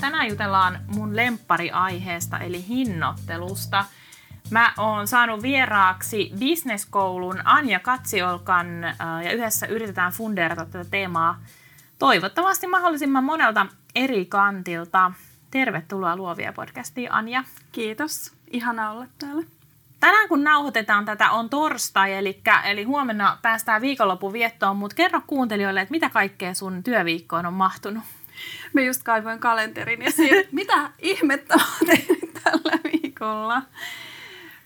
Tänään jutellaan mun lemppariaiheesta eli hinnoittelusta. Mä oon saanut vieraaksi bisneskoulun Anja Katsiolkan äh, ja yhdessä yritetään fundeerata tätä teemaa toivottavasti mahdollisimman monelta eri kantilta. Tervetuloa Luovia podcastiin Anja. Kiitos, ihana olla täällä. Tänään kun nauhoitetaan tätä on torstai, eli, eli huomenna päästään viikonlopun viettoon, mutta kerro kuuntelijoille, että mitä kaikkea sun työviikkoon on mahtunut? Mä just kaivoin kalenterin ja siitä, mitä ihmettä on tehnyt tällä viikolla.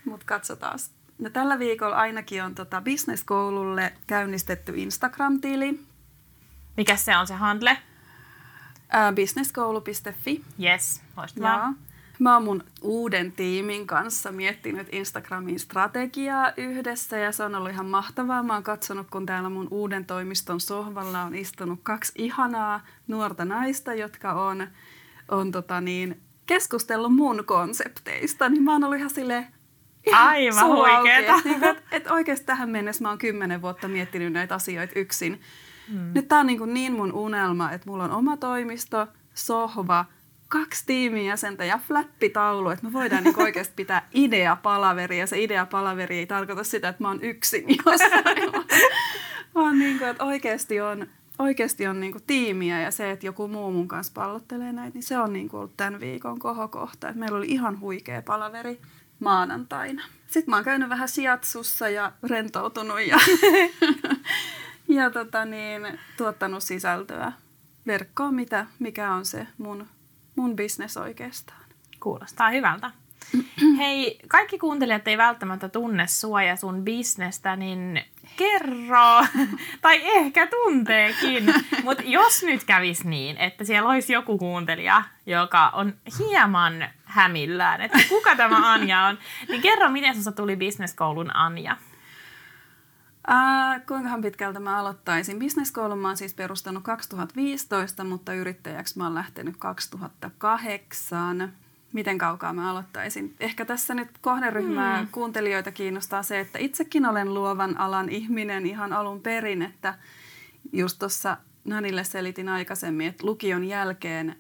Mutta katsotaan. No, tällä viikolla ainakin on tota bisneskoululle käynnistetty Instagram-tili. Mikä se on se handle? Ää, businesskoulu.fi. Yes, loistavaa. Mä oon mun uuden tiimin kanssa miettinyt Instagramin strategiaa yhdessä ja se on ollut ihan mahtavaa. Mä oon katsonut, kun täällä mun uuden toimiston sohvalla on istunut kaksi ihanaa nuorta naista, jotka on, on tota niin, keskustellut mun konsepteista. Niin mä oon ollut ihan silleen, Aivan huikeeta. Niin, että et oikeasti tähän mennessä mä oon kymmenen vuotta miettinyt näitä asioita yksin. Hmm. Nyt tää on niin, niin mun unelma, että mulla on oma toimisto, sohva – kaksi tiimin jäsentä ja flappitaulu, että me voidaan niin oikeasti pitää ideapalaveri ja se ideapalaveri ei tarkoita sitä, että mä oon yksin jossain, vaan niin kuin, että oikeasti on, oikeasti on niin kuin tiimiä ja se, että joku muu mun kanssa pallottelee näitä, niin se on niin kuin ollut tämän viikon kohokohta. Että meillä oli ihan huikea palaveri maanantaina. Sitten mä oon käynyt vähän siatsussa ja rentoutunut ja, ja tota niin, tuottanut sisältöä verkkoon, mikä on se mun mun bisnes oikeastaan. Kuulostaa hyvältä. Hei, kaikki kuuntelijat ei välttämättä tunne sua ja sun bisnestä, niin kerro, tai ehkä tunteekin, mutta jos nyt kävisi niin, että siellä olisi joku kuuntelija, joka on hieman hämillään, että kuka tämä Anja on, niin kerro, miten sinusta tuli bisneskoulun Anja? Äh, kuinkahan pitkältä mä aloittaisin? Bisneskoulun mä oon siis perustanut 2015, mutta yrittäjäksi mä oon lähtenyt 2008. Miten kaukaa mä aloittaisin? Ehkä tässä nyt kohderyhmää mm. kuuntelijoita kiinnostaa se, että itsekin olen luovan alan ihminen ihan alun perin, että just tuossa Nanille selitin aikaisemmin, että lukion jälkeen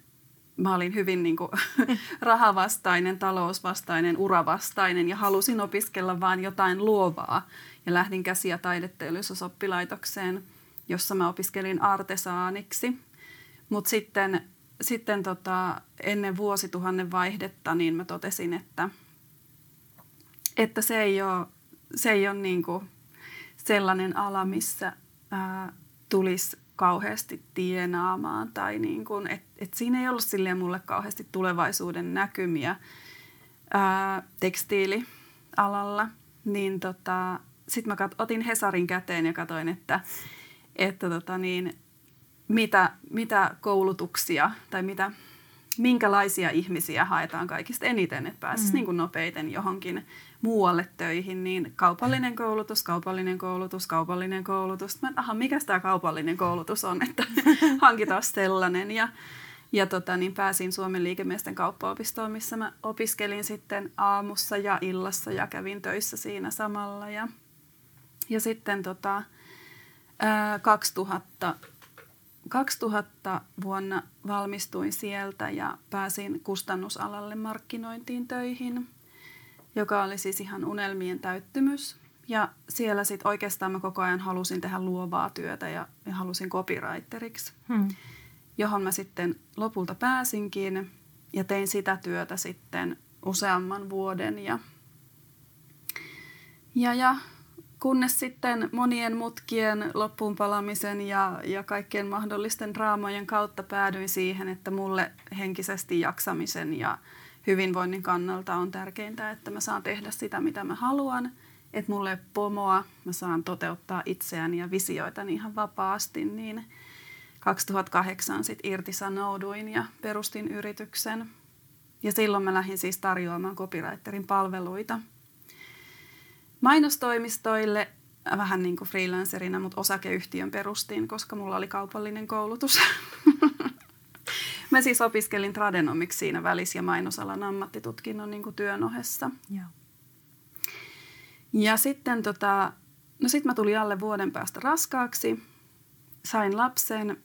mä olin hyvin niin kuin, rahavastainen, talousvastainen, uravastainen ja halusin opiskella vaan jotain luovaa ja lähdin käsi- ja taideteollisuusoppilaitokseen, jossa mä opiskelin artesaaniksi. Mutta sitten, sitten tota, ennen vuosituhannen vaihdetta niin mä totesin, että, että se ei ole, se ei ole niinku sellainen ala, missä ää, tulisi kauheasti tienaamaan tai niin kuin, et, et siinä ei ollut silleen mulle kauheasti tulevaisuuden näkymiä ää, tekstiilialalla, niin tota, sitten mä kat, otin Hesarin käteen ja katsoin, että, että tota niin, mitä, mitä koulutuksia tai mitä, minkälaisia ihmisiä haetaan kaikista eniten, että pääsisi mm. niin kuin nopeiten johonkin muualle töihin, niin kaupallinen koulutus, kaupallinen koulutus, kaupallinen koulutus. Mä, aha, mikä tämä kaupallinen koulutus on, että hankitaan sellainen. Ja, ja tota, niin pääsin Suomen liikemiesten kauppaopistoon, missä mä opiskelin sitten aamussa ja illassa ja kävin töissä siinä samalla. Ja ja sitten tota, ää, 2000, 2000 vuonna valmistuin sieltä ja pääsin kustannusalalle markkinointiin töihin, joka oli siis ihan unelmien täyttymys. Ja siellä sitten oikeastaan mä koko ajan halusin tehdä luovaa työtä ja, ja halusin copywriteriksi, hmm. johon mä sitten lopulta pääsinkin ja tein sitä työtä sitten useamman vuoden. Ja, ja, ja Kunnes sitten monien mutkien loppuun palamisen ja, ja kaikkien mahdollisten draamojen kautta päädyin siihen, että mulle henkisesti jaksamisen ja hyvinvoinnin kannalta on tärkeintä, että mä saan tehdä sitä, mitä mä haluan. Että mulle pomoa, mä saan toteuttaa itseäni ja visioitani ihan vapaasti, niin 2008 sit irtisanouduin ja perustin yrityksen. Ja silloin mä lähdin siis tarjoamaan copywriterin palveluita mainostoimistoille vähän niin kuin freelancerina, mutta osakeyhtiön perustin, koska mulla oli kaupallinen koulutus. Mä siis opiskelin tradenomiksi siinä välissä ja mainosalan ammattitutkinnon niin kuin työn ohessa. Joo. Ja sitten tota, no sit mä tulin alle vuoden päästä raskaaksi, sain lapsen,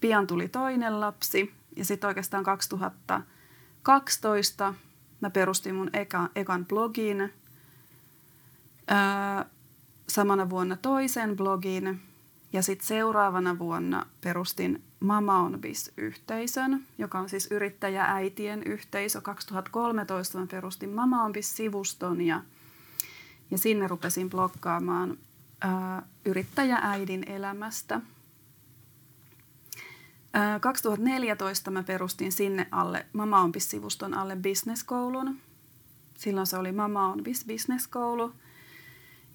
pian tuli toinen lapsi ja sitten oikeastaan 2012 mä perustin mun eka, ekan blogin. Öö, samana vuonna toisen blogin ja sitten seuraavana vuonna perustin Mama on Bis-yhteisön, joka on siis yrittäjääitien yhteisö. 2013 mä perustin Mama on Bis-sivuston ja, ja sinne rupesin blokkaamaan ää, yrittäjääidin elämästä. Ää, 2014 mä perustin sinne alle Mama on Bis-sivuston alle businesskoulun. Silloin se oli Mama on Bis businesskoulu.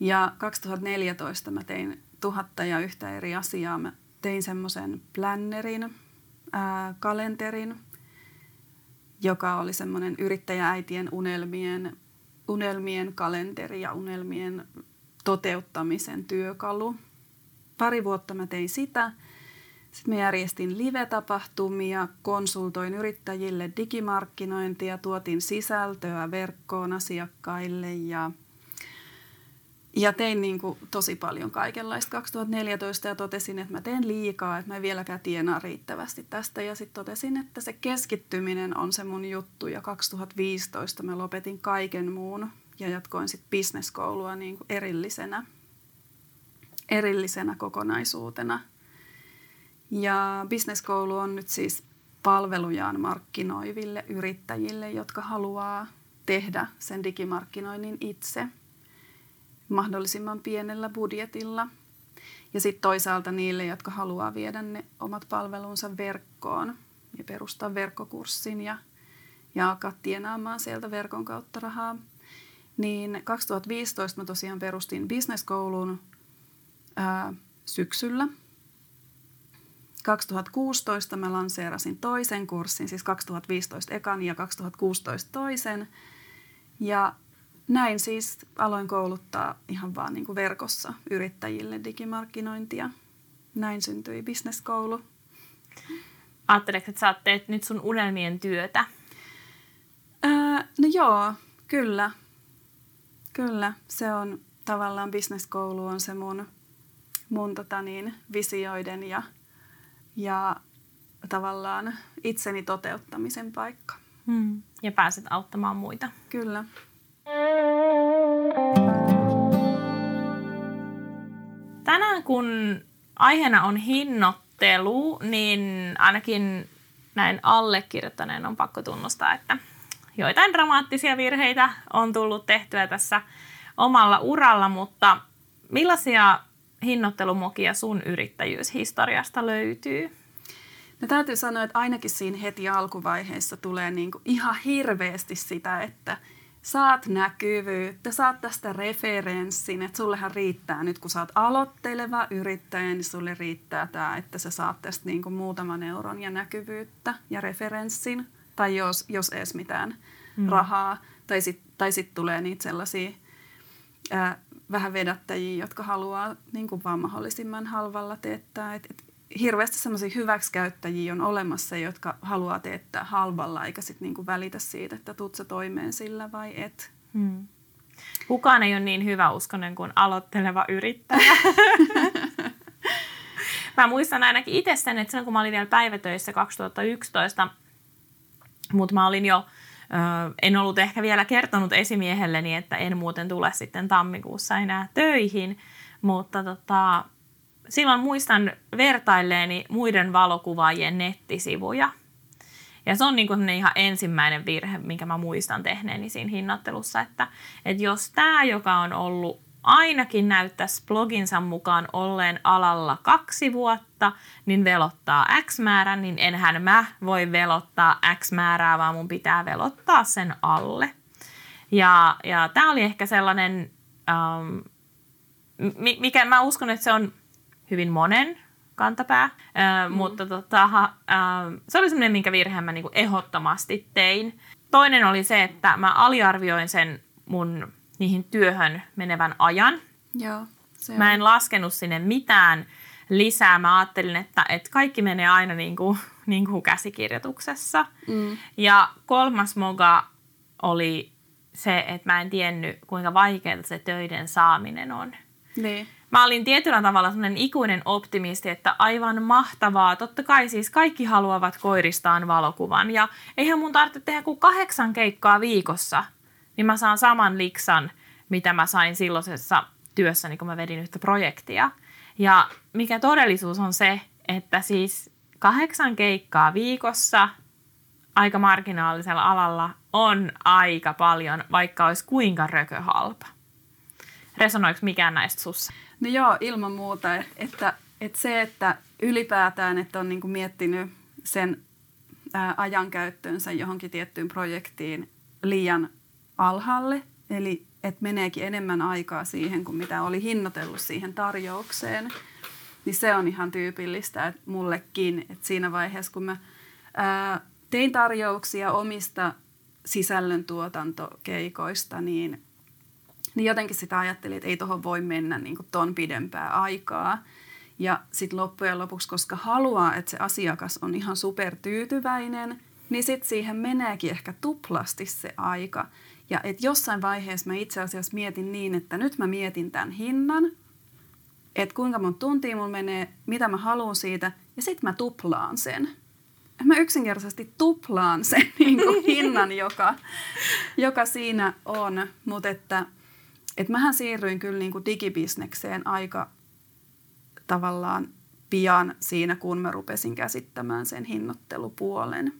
Ja 2014 mä tein tuhatta ja yhtä eri asiaa. Mä tein semmoisen plannerin, ää, kalenterin, joka oli semmoinen yrittäjääitien unelmien, unelmien kalenteri ja unelmien toteuttamisen työkalu. Pari vuotta mä tein sitä. Sitten mä järjestin live-tapahtumia, konsultoin yrittäjille digimarkkinointia, tuotin sisältöä verkkoon asiakkaille ja – ja tein niin kuin tosi paljon kaikenlaista 2014 ja totesin, että mä teen liikaa, että mä en vieläkään tienaa riittävästi tästä. Ja sitten totesin, että se keskittyminen on se mun juttu ja 2015 mä lopetin kaiken muun ja jatkoin sitten bisneskoulua niin kuin erillisenä, erillisenä kokonaisuutena. Ja bisneskoulu on nyt siis palvelujaan markkinoiville yrittäjille, jotka haluaa tehdä sen digimarkkinoinnin itse – mahdollisimman pienellä budjetilla. Ja sitten toisaalta niille, jotka haluaa viedä ne omat palvelunsa verkkoon ja perustaa verkkokurssin ja, ja alkaa tienaamaan sieltä verkon kautta rahaa. Niin 2015 mä tosiaan perustin bisneskoulun syksyllä. 2016 mä lanseerasin toisen kurssin, siis 2015 ekan ja 2016 toisen. Ja näin siis aloin kouluttaa ihan vaan niin kuin verkossa yrittäjille digimarkkinointia. Näin syntyi bisneskoulu. Ajatteleeko, että sä teet nyt sun unelmien työtä? Ää, no joo, kyllä. Kyllä, se on tavallaan bisneskoulu on se mun, mun tota niin, visioiden ja, ja tavallaan itseni toteuttamisen paikka. Hmm. Ja pääset auttamaan muita. Kyllä. Tänään kun aiheena on hinnoittelu, niin ainakin näin allekirjoittaneen on pakko tunnustaa, että joitain dramaattisia virheitä on tullut tehtyä tässä omalla uralla, mutta millaisia hinnoittelumokia sun yrittäjyyshistoriasta löytyy? No täytyy sanoa, että ainakin siinä heti alkuvaiheessa tulee niin kuin ihan hirveästi sitä, että – saat näkyvyyttä, saat tästä referenssin, että sullehan riittää nyt, kun saat aloitteleva yrittäjä, niin sulle riittää tämä, että sä saat tästä niin kuin muutaman euron ja näkyvyyttä ja referenssin, tai jos, jos edes mitään mm. rahaa, tai sitten tai sit tulee niitä sellaisia ää, vähän vedättäjiä, jotka haluaa niin kuin vaan mahdollisimman halvalla teettää. Et, et hirveästi semmoisia hyväksikäyttäjiä on olemassa, jotka haluaa teettää halvalla, eikä sitten niinku välitä siitä, että tuut sä toimeen sillä vai et. Hmm. Kukaan ei ole niin hyvä uskonen kuin aloitteleva yrittäjä. mä muistan ainakin itse sen, että silloin kun mä olin vielä päivätöissä 2011, mutta mä olin jo, en ollut ehkä vielä kertonut esimiehelleni, että en muuten tule sitten tammikuussa enää töihin, mutta tota, silloin muistan vertailleeni muiden valokuvaajien nettisivuja. Ja se on niin kuin ihan ensimmäinen virhe, minkä mä muistan tehneeni siinä hinnoittelussa, että, että jos tämä, joka on ollut ainakin näyttäisi bloginsa mukaan olleen alalla kaksi vuotta, niin velottaa X määrän, niin enhän mä voi velottaa X määrää, vaan mun pitää velottaa sen alle. Ja, ja tämä oli ehkä sellainen, ähm, mikä mä uskon, että se on hyvin monen kantapää. Ö, mm. Mutta tota, ö, se oli semmoinen, minkä virheen mä niinku ehdottomasti tein. Toinen oli se, että mä aliarvioin sen mun niihin työhön menevän ajan. Joo, se Mä en laskenut sinne mitään lisää. Mä ajattelin, että, että kaikki menee aina niin kuin, niin kuin käsikirjoituksessa. Mm. Ja kolmas moga oli se, että mä en tiennyt, kuinka vaikeaa se töiden saaminen on. Niin. Mä olin tietyllä tavalla sellainen ikuinen optimisti, että aivan mahtavaa. Totta kai siis kaikki haluavat koiristaan valokuvan. Ja eihän mun tarvitse tehdä kuin kahdeksan keikkaa viikossa, niin mä saan saman liksan, mitä mä sain silloisessa työssä, kun mä vedin yhtä projektia. Ja mikä todellisuus on se, että siis kahdeksan keikkaa viikossa aika marginaalisella alalla on aika paljon, vaikka olisi kuinka rököhalpa. Resonoiko mikään näistä sussa? No joo, ilman muuta. Että, että se, että ylipäätään, että on niinku miettinyt sen ää, ajankäyttönsä johonkin tiettyyn projektiin liian alhaalle, eli että meneekin enemmän aikaa siihen kuin mitä oli hinnoitellut siihen tarjoukseen, niin se on ihan tyypillistä että mullekin, että siinä vaiheessa kun mä ää, tein tarjouksia omista sisällöntuotantokeikoista, niin, niin jotenkin sitä ajattelin, että ei tuohon voi mennä niin kuin ton pidempää aikaa. Ja sitten loppujen lopuksi, koska haluaa, että se asiakas on ihan supertyytyväinen, niin sitten siihen meneekin ehkä tuplasti se aika. Ja että jossain vaiheessa mä itse asiassa mietin niin, että nyt mä mietin tämän hinnan, että kuinka monta tuntia mulla menee, mitä mä haluan siitä, ja sitten mä tuplaan sen. Mä yksinkertaisesti tuplaan sen niin kuin hinnan, joka, joka siinä on. Mutta että, että mähän siirryin kyllä niin kuin digibisnekseen aika tavallaan pian siinä, kun mä rupesin käsittämään sen hinnoittelupuolen.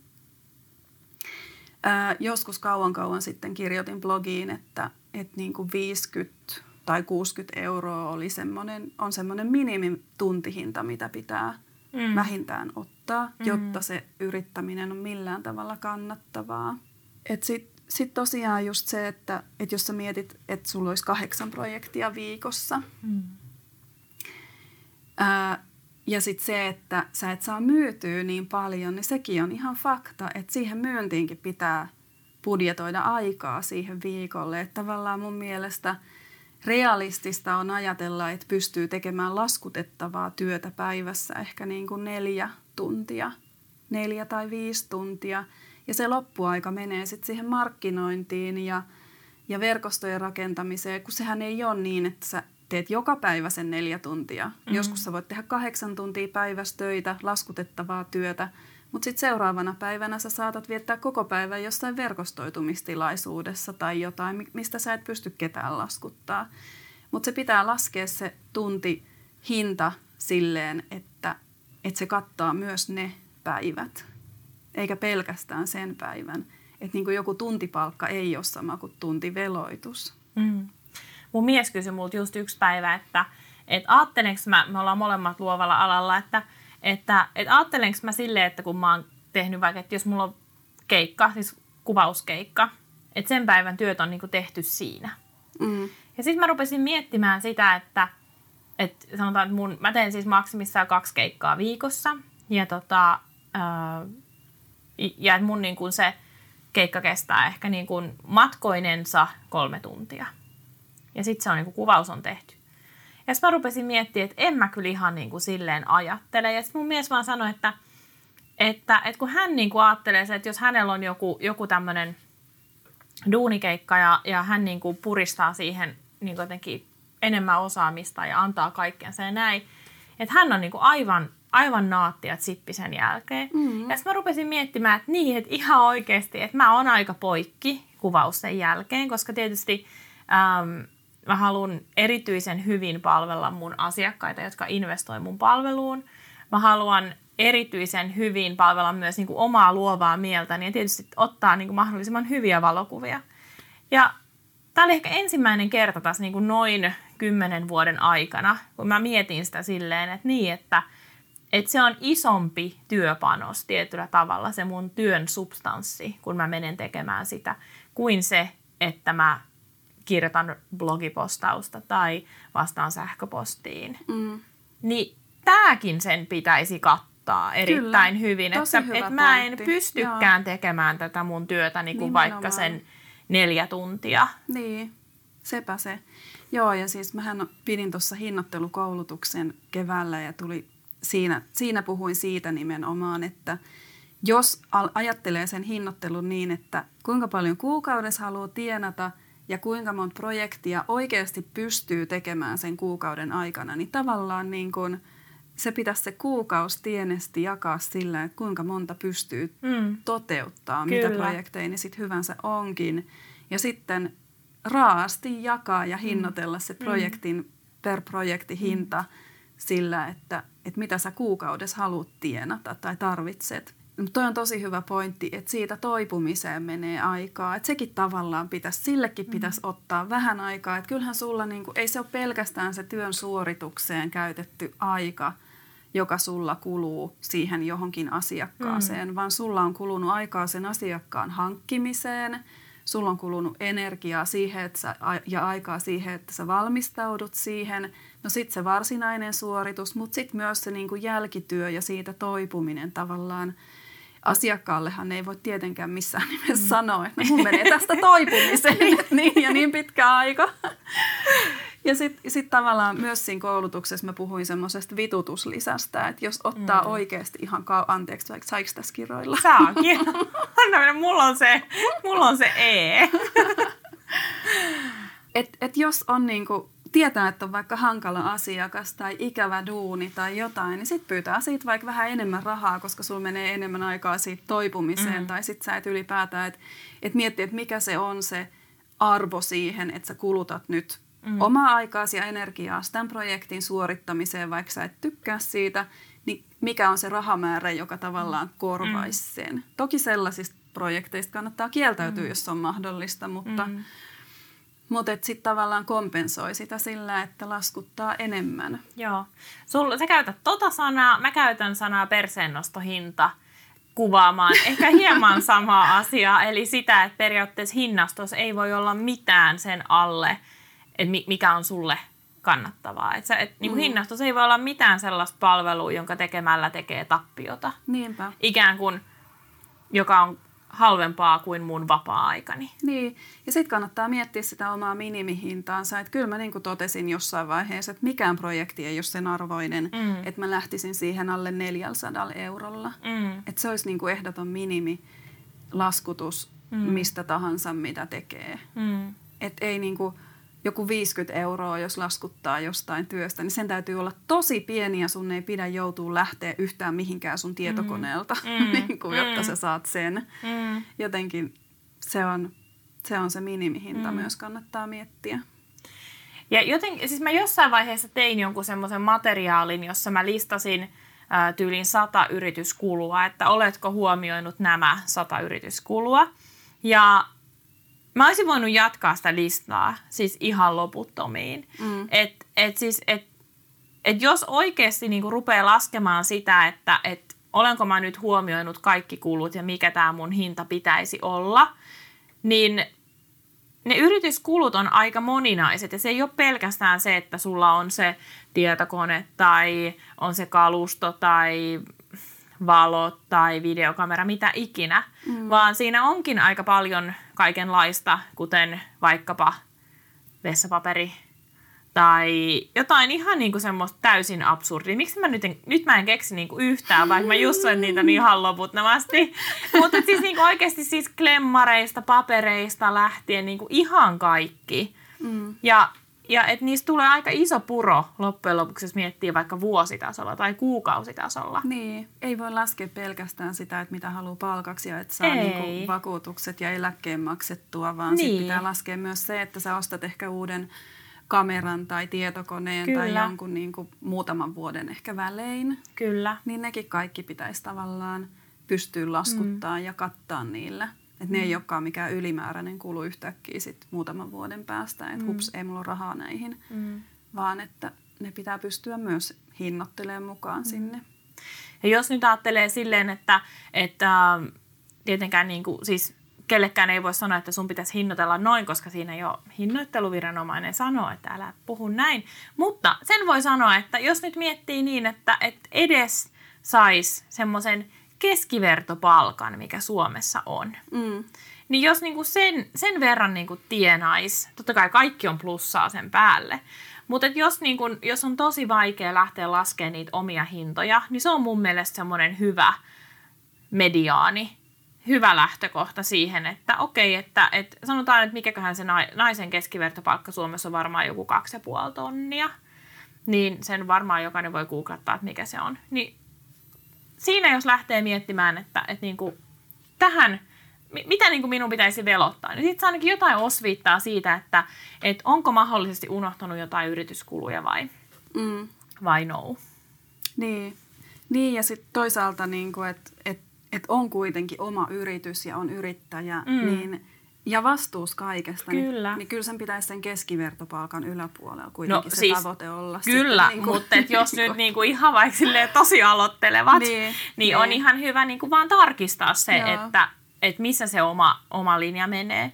Ää, joskus kauan kauan sitten kirjoitin blogiin, että, että niin kuin 50 tai 60 euroa oli semmoinen, on semmoinen minimituntihinta, mitä pitää mm. vähintään ottaa, mm. jotta se yrittäminen on millään tavalla kannattavaa. Sitten sit tosiaan just se, että, että jos sä mietit, että sulla olisi kahdeksan projektia viikossa, mm. ää, ja sitten se, että sä et saa myytyä niin paljon, niin sekin on ihan fakta, että siihen myyntiinkin pitää budjetoida aikaa siihen viikolle. Että tavallaan mun mielestä realistista on ajatella, että pystyy tekemään laskutettavaa työtä päivässä ehkä niin kuin neljä tuntia, neljä tai viisi tuntia. Ja se loppuaika menee sitten siihen markkinointiin ja, ja verkostojen rakentamiseen, kun sehän ei ole niin, että sä teet joka päivä sen neljä tuntia. Mm-hmm. Joskus sä voit tehdä kahdeksan tuntia päivässä töitä, laskutettavaa työtä, mutta sitten seuraavana päivänä sä saatat viettää koko päivän jossain verkostoitumistilaisuudessa tai jotain, mistä sä et pysty ketään laskuttaa. Mutta se pitää laskea se tunti hinta silleen, että, että se kattaa myös ne päivät, eikä pelkästään sen päivän. Että niin kuin joku tuntipalkka ei ole sama kuin tuntiveloitus. Mm. Mun mies kysyi multa just yksi päivä, että et ajattelenko mä, me ollaan molemmat luovalla alalla, että, että et ajattelenko mä silleen, että kun mä oon tehnyt vaikka, että jos mulla on keikka, siis kuvauskeikka, että sen päivän työt on niinku tehty siinä. Mm. Ja sitten mä rupesin miettimään sitä, että, että sanotaan, että mun, mä teen siis maksimissaan kaksi keikkaa viikossa. Ja, tota, ää, ja mun niin kuin se keikka kestää ehkä niin kuin matkoinensa kolme tuntia. Ja sitten se on niin kuin kuvaus on tehty. Ja sitten mä rupesin miettimään, että en mä kyllä ihan niin kuin silleen ajattele. Ja sitten mun mies vaan sanoi, että, että, että kun hän niin kuin ajattelee se, että jos hänellä on joku, joku tämmöinen duunikeikka ja, ja hän niin kuin puristaa siihen niin kuin jotenkin enemmän osaamista ja antaa kaikkensa ja näin, että hän on niin kuin aivan, aivan naattia zippi sen jälkeen. Mm-hmm. Ja sitten mä rupesin miettimään, että niin, että ihan oikeasti, että mä oon aika poikki kuvaus sen jälkeen, koska tietysti äm, mä haluan erityisen hyvin palvella mun asiakkaita, jotka investoi mun palveluun. Mä haluan erityisen hyvin palvella myös niin kuin omaa luovaa mieltä ja tietysti ottaa niin kuin mahdollisimman hyviä valokuvia. Ja tämä oli ehkä ensimmäinen kerta tässä niin kuin noin kymmenen vuoden aikana, kun mä mietin sitä silleen, että niin, että, että se on isompi työpanos tietyllä tavalla, se mun työn substanssi, kun mä menen tekemään sitä, kuin se, että mä kirjoitan blogipostausta tai vastaan sähköpostiin. Mm. Niin tämäkin sen pitäisi kattaa erittäin Kyllä, hyvin. Että, että mä en pystykään Joo. tekemään tätä mun työtä niin kuin vaikka sen neljä tuntia. Niin, sepä se. Joo, ja siis mähän pidin tuossa hinnoittelukoulutuksen keväällä ja tuli siinä, siinä puhuin siitä nimenomaan, että jos ajattelee sen hinnoittelun niin, että kuinka paljon kuukaudessa haluaa tienata ja kuinka monta projektia oikeasti pystyy tekemään sen kuukauden aikana, niin tavallaan niin kuin se pitäisi se kuukausi tienesti jakaa sillä, että kuinka monta pystyy mm. toteuttaa, Kyllä. mitä projekteja niin sitten hyvänsä onkin. Ja sitten raasti jakaa ja hinnoitella se mm. projektin mm. per projekti hinta mm. sillä, että, että mitä sä kuukaudessa haluat tienata tai tarvitset. Mutta toi on tosi hyvä pointti, että siitä toipumiseen menee aikaa. Että sekin tavallaan pitäisi, sillekin pitäisi mm. ottaa vähän aikaa. Että kyllähän sulla niinku, ei se ole pelkästään se työn suoritukseen käytetty aika, joka sulla kuluu siihen johonkin asiakkaaseen, mm. vaan sulla on kulunut aikaa sen asiakkaan hankkimiseen – sulla on kulunut energiaa siihen että sä, ja aikaa siihen, että sä valmistaudut siihen. No sitten se varsinainen suoritus, mutta sitten myös se niinku jälkityö ja siitä toipuminen tavallaan. Asiakkaallehan ei voi tietenkään missään nimessä mm. sanoa, että no mun menee tästä toipumiseen niin ja niin pitkä aika. Ja sitten sit tavallaan myös siinä koulutuksessa mä puhuin semmoisesta vitutuslisästä, että jos ottaa mm. oikeasti ihan kau- anteeksi, vaikka saiko tässä kiroilla? Saakin. Anna mulla on se, mulla on se E. et, et jos on niinku, tietää, että on vaikka hankala asiakas tai ikävä duuni tai jotain, niin sitten pyytää siitä vaikka vähän enemmän rahaa, koska sulla menee enemmän aikaa siitä toipumiseen. Mm. Tai sitten sä et ylipäätään, että et miettii, että mikä se on se arvo siihen, että sä kulutat nyt mm. omaa aikaasi ja energiaa tämän projektin suorittamiseen, vaikka sä et tykkää siitä, niin mikä on se rahamäärä, joka tavallaan korvaisi mm. sen. Toki sellaisista projekteista kannattaa kieltäytyä, mm. jos on mahdollista, mutta, mm. mutta sitten tavallaan kompensoi sitä sillä, että laskuttaa enemmän. Joo. Sul, sä käytät tota sanaa, mä käytän sanaa perseennostohinta kuvaamaan ehkä hieman samaa asiaa, eli sitä, että periaatteessa hinnastos ei voi olla mitään sen alle – että mikä on sulle kannattavaa. Et sä, et, niin mm. hinnastus ei voi olla mitään sellaista palvelua, jonka tekemällä tekee tappiota. Niinpä. Ikään kuin, joka on halvempaa kuin mun vapaa-aikani. Niin, ja sitten kannattaa miettiä sitä omaa minimihintaansa. Että kyllä mä niin kuin totesin jossain vaiheessa, että mikään projekti ei ole sen arvoinen, mm. että mä lähtisin siihen alle 400 eurolla. Mm. Että se olisi niin kuin ehdoton minimi laskutus mm. mistä tahansa, mitä tekee. Mm. Että ei niin kuin, joku 50 euroa, jos laskuttaa jostain työstä, niin sen täytyy olla tosi pieni ja sun ei pidä joutua lähteä yhtään mihinkään sun tietokoneelta, mm. niin kuin, jotta mm. sä saat sen. Mm. Jotenkin se on, se on se minimihinta mm. myös kannattaa miettiä. Ja joten, siis mä jossain vaiheessa tein jonkun semmoisen materiaalin, jossa mä listasin ää, tyylin sata yrityskulua, että oletko huomioinut nämä sata yrityskulua. Ja Mä olisin voinut jatkaa sitä listaa siis ihan loputtomiin. Mm. Et, et siis, et, et jos oikeasti niinku rupeaa laskemaan sitä, että et olenko mä nyt huomioinut kaikki kulut ja mikä tämä mun hinta pitäisi olla, niin ne yrityskulut on aika moninaiset ja se ei ole pelkästään se, että sulla on se tietokone tai on se kalusto tai valot tai videokamera, mitä ikinä, mm. vaan siinä onkin aika paljon kaikenlaista, kuten vaikkapa vessapaperi tai jotain ihan niinku semmoista täysin absurdia. Miksi mä nyt, en, nyt mä en keksi niinku yhtään, vaikka mä just sanoin niitä niin ihan loputtomasti. Mutta siis niinku oikeasti siis klemmareista, papereista lähtien niinku ihan kaikki. Mm. Ja ja että niistä tulee aika iso puro loppujen lopuksi, jos miettii vaikka vuositasolla tai kuukausitasolla. Niin, ei voi laskea pelkästään sitä, että mitä haluaa palkaksi ja että saa niinku vakuutukset ja eläkkeen maksettua, vaan niin. pitää laskea myös se, että sä ostat ehkä uuden kameran tai tietokoneen Kyllä. tai jonkun niinku muutaman vuoden ehkä välein. Kyllä. Niin nekin kaikki pitäisi tavallaan pystyä laskuttaa mm. ja kattaa niillä. Että ne mm. ei olekaan mikään ylimääräinen kulu yhtäkkiä sit muutaman vuoden päästä, että mm. hups, ei mulla ole rahaa näihin, mm. vaan että ne pitää pystyä myös hinnoittelemaan mukaan mm. sinne. Ja jos nyt ajattelee silleen, että, että tietenkään niin kuin, siis kellekään ei voi sanoa, että sun pitäisi hinnoitella noin, koska siinä jo hinnoitteluviranomainen sanoo, että älä puhu näin. Mutta sen voi sanoa, että jos nyt miettii niin, että, että edes sais semmoisen keskivertopalkan, mikä Suomessa on, Mm. niin jos niinku sen, sen verran niinku tienais, totta kai kaikki on plussaa sen päälle, mutta et jos, niinku, jos on tosi vaikea lähteä laskemaan niitä omia hintoja, niin se on mun mielestä semmoinen hyvä mediaani, hyvä lähtökohta siihen, että okei, että, että sanotaan, että mikäköhän se nai- naisen keskivertopalkka Suomessa on varmaan joku kaksi ja puoli tonnia, niin sen varmaan jokainen voi googlettaa, että mikä se on. Niin siinä jos lähtee miettimään, että, että niin kuin tähän, mi- mitä niin kuin minun pitäisi velottaa, niin sitten saa ainakin jotain osviittaa siitä, että, että onko mahdollisesti unohtanut jotain yrityskuluja vai, Mm. vai no. Niin. niin, ja sitten toisaalta, niin että et, et on kuitenkin oma yritys ja on yrittäjä, Mm. niin, ja vastuus kaikesta, Kyllä. Niin, niin kyllä sen pitäisi sen keskivertopalkan yläpuolella kuitenkin No, se siis tavoite olla. Kyllä, sitten, niin kuin, mutta et jos nyt niinku ihan vaikka tosi aloittelevat, niin, Niin, niin on niin. ihan hyvä niinku vaan tarkistaa se, Joo. että, että missä se oma, oma linja menee.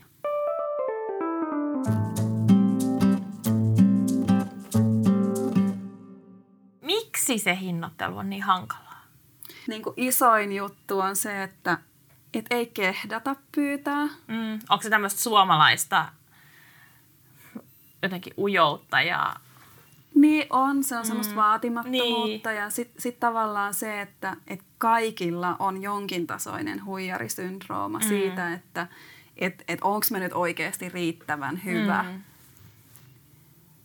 Miksi se hinnoittelu on niin hankalaa? niin kuin isoin juttu on se, että et ei kehdata pyytää. Mm, onko se tämmöistä suomalaista jotenkin ujoutta ja... Niin on, se on semmoista vaatimattomuutta Niin. ja sitten sit tavallaan se, että et kaikilla on jonkin tasoinen huijarisyndrooma Mm. siitä, että et, et onko me nyt oikeasti riittävän hyvä. Mm.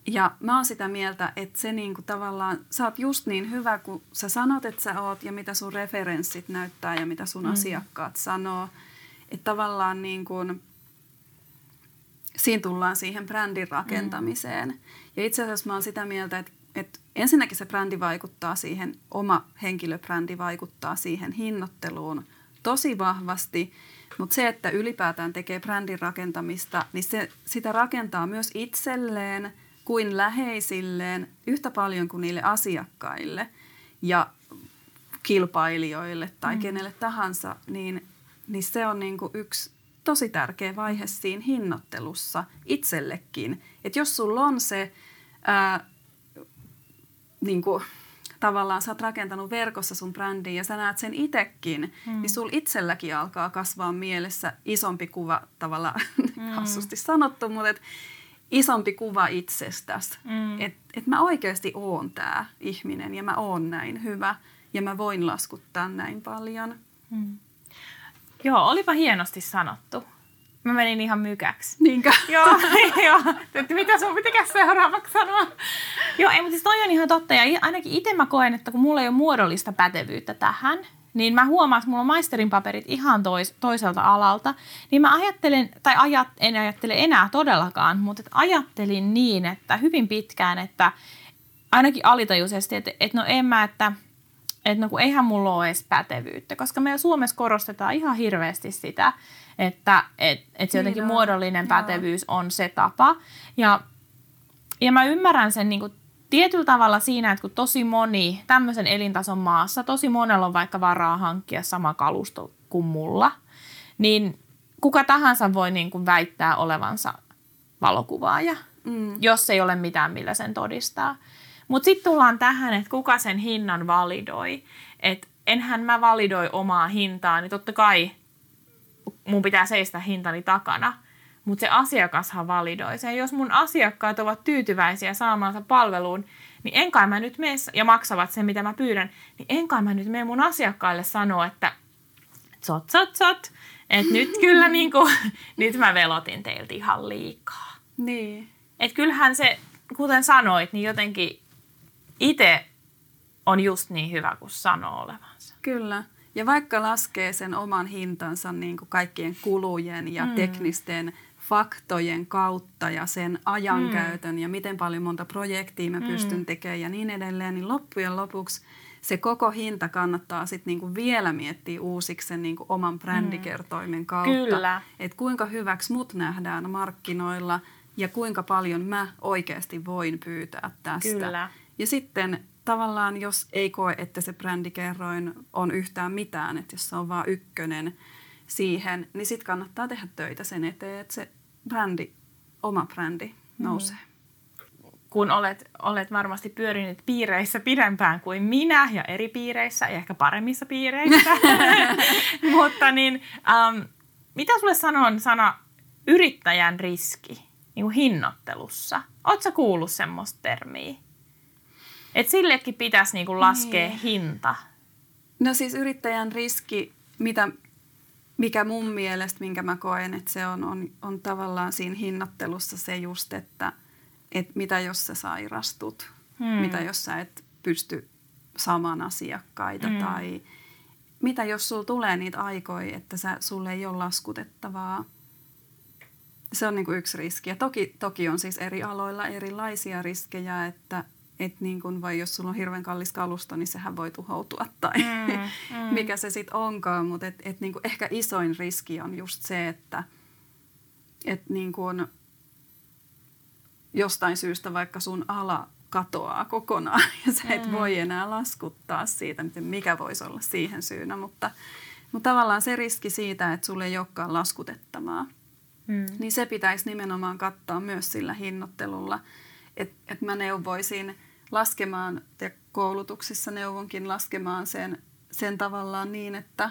Ja mä oon sitä mieltä, että se niinku tavallaan, sä oot just niin hyvä kuin sä sanot, että sä oot ja mitä sun referenssit näyttää ja mitä sun mm. asiakkaat sanoo. Että tavallaan niin kuin, siinä tullaan siihen brändin rakentamiseen. Mm. Ja itse asiassa mä oon sitä mieltä, että, että ensinnäkin se brändi vaikuttaa siihen, oma henkilöbrändi vaikuttaa siihen hinnoitteluun tosi vahvasti. Mutta se, että ylipäätään tekee brändin rakentamista, niin se, sitä rakentaa myös itselleen kuin läheisilleen yhtä paljon kuin niille asiakkaille ja kilpailijoille tai mm. kenelle tahansa, niin, niin se on niinku yksi tosi tärkeä vaihe siinä hinnoittelussa itsellekin. Että jos sulla on se, ää, niinku, tavallaan sä oot rakentanut verkossa sun brändiin ja sä näet sen itekin, mm. niin sul itselläkin alkaa kasvaa mielessä isompi kuva, tavallaan mm. hassusti sanottu, mutta et isompi kuva itsestäsi. Mm. Että et mä oikeasti oon tää ihminen ja mä oon näin hyvä ja mä voin laskuttaa näin paljon. Mm. Joo, olipa hienosti sanottu. Mä menin ihan mykäksi. Niinkö? Joo, joo. Että mitä sun pitäisi seuraavaksi sanoa? Joo, ei, mutta siis toi on ihan totta. Ja ainakin itse mä koen, että kun mulla ei ole muodollista pätevyyttä tähän, niin mä huomaan, että mulla on maisterin paperit ihan tois, toiselta alalta. Niin mä ajattelen, tai ajat, en ajattele enää todellakaan, mutta et ajattelin niin, että hyvin pitkään, että ainakin alitajuisesti, että, että no en mä, että että no kun eihän mulla ole edes pätevyyttä, koska meillä Suomessa korostetaan ihan hirveästi sitä, että et, et se Niin jotenkin on, muodollinen joo. pätevyys on se tapa. Ja, ja mä ymmärrän sen niin kuin tietyllä tavalla siinä, että kun tosi moni tämmöisen elintason maassa, tosi monella on vaikka varaa hankkia sama kalusto kuin mulla, niin kuka tahansa voi niin kuin väittää olevansa valokuvaaja, Mm. jos ei ole mitään, millä sen todistaa. Mutta sitten tullaan tähän, että kuka sen hinnan validoi. Että enhän mä validoi omaa hintaa, niin totta kai mun pitää seistä hintani takana. Mutta se asiakashan validoi sen. Jos mun asiakkaat ovat tyytyväisiä saamaansa palveluun, niin en kai mä nyt mene, ja maksavat sen, mitä mä pyydän, niin en kai mä nyt mene mun asiakkaille sanoa, että zot, zot, zot, että nyt kyllä niinku, nyt mä velotin teiltä ihan liikaa. Niin. Et kyllähän se, kuten sanoit, niin jotenkin itse on just niin hyvä kuin sanoo olevansa. Kyllä. Ja vaikka laskee sen oman hintansa niin kuin kaikkien kulujen ja mm. teknisten faktojen kautta ja sen ajankäytön mm. ja miten paljon monta projektia mä pystyn mm. tekemään ja niin edelleen, niin loppujen lopuksi se koko hinta kannattaa sitten niinku vielä miettiä uusiksi sen niinku oman brändikertoimen kautta. Kyllä. Että kuinka hyväksi mut nähdään markkinoilla ja kuinka paljon mä oikeasti voin pyytää tästä. Kyllä. Ja sitten tavallaan, jos ei koe, että se brändikerroin on yhtään mitään, että jos se on vaan ykkönen, siihen, niin sitten kannattaa tehdä töitä sen eteen, että se brändi, oma brändi nousee. Mm kun olet, olet varmasti pyörinyt piireissä pidempään kuin minä ja eri piireissä ja ehkä paremmissa piireissä. Mutta niin, ähm, mitä sulle sanon sana yrittäjän riski niin kuin hinnoittelussa? Oletko kuullut semmoista termiä? Että sillekin pitäisi niin kuin laskea niin. hinta. No siis yrittäjän riski, mitä, mikä mun mielestä, minkä mä koen, että se on, on, on tavallaan siinä hinnoittelussa se just, että – että mitä jos sä sairastut, hmm. mitä jos sä et pysty saamaan asiakkaita hmm. tai mitä jos sulla tulee niitä aikoja, että sä, sulle ei ole laskutettavaa. Se on niin kuin yksi riski. Ja toki, toki on siis eri aloilla erilaisia riskejä, että et niin kuin vai jos sulla on hirveän kallis kalusto, niin sehän voi tuhoutua tai mm, mm. mikä se sitten onkaan. Mutta et, et niin kuin ehkä isoin riski on just se, että et niin kuin jostain syystä vaikka sun ala katoaa kokonaan ja sä et mm. voi enää laskuttaa siitä, mikä voisi olla siihen syynä. Mutta, mutta tavallaan se riski siitä, että sulle ei olekaan laskutettavaa, mm. niin se pitäisi nimenomaan kattaa myös sillä hinnoittelulla. Että et mä neuvoisin laskemaan, ja koulutuksissa neuvonkin laskemaan sen, sen tavallaan niin, että,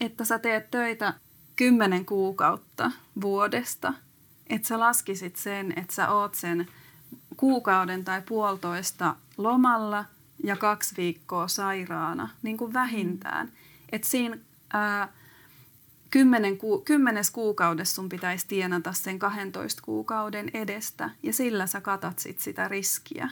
että sä teet töitä kymmenen kuukautta vuodesta – että sä laskisit sen, että sä oot sen kuukauden tai puolitoista lomalla ja kaksi viikkoa sairaana, niin kuin vähintään. Että siinä ää, kymmenen ku, kymmenes kuukaudessa sun pitäisi tienata sen 12 kuukauden edestä ja sillä sä katat sit sitä riskiä.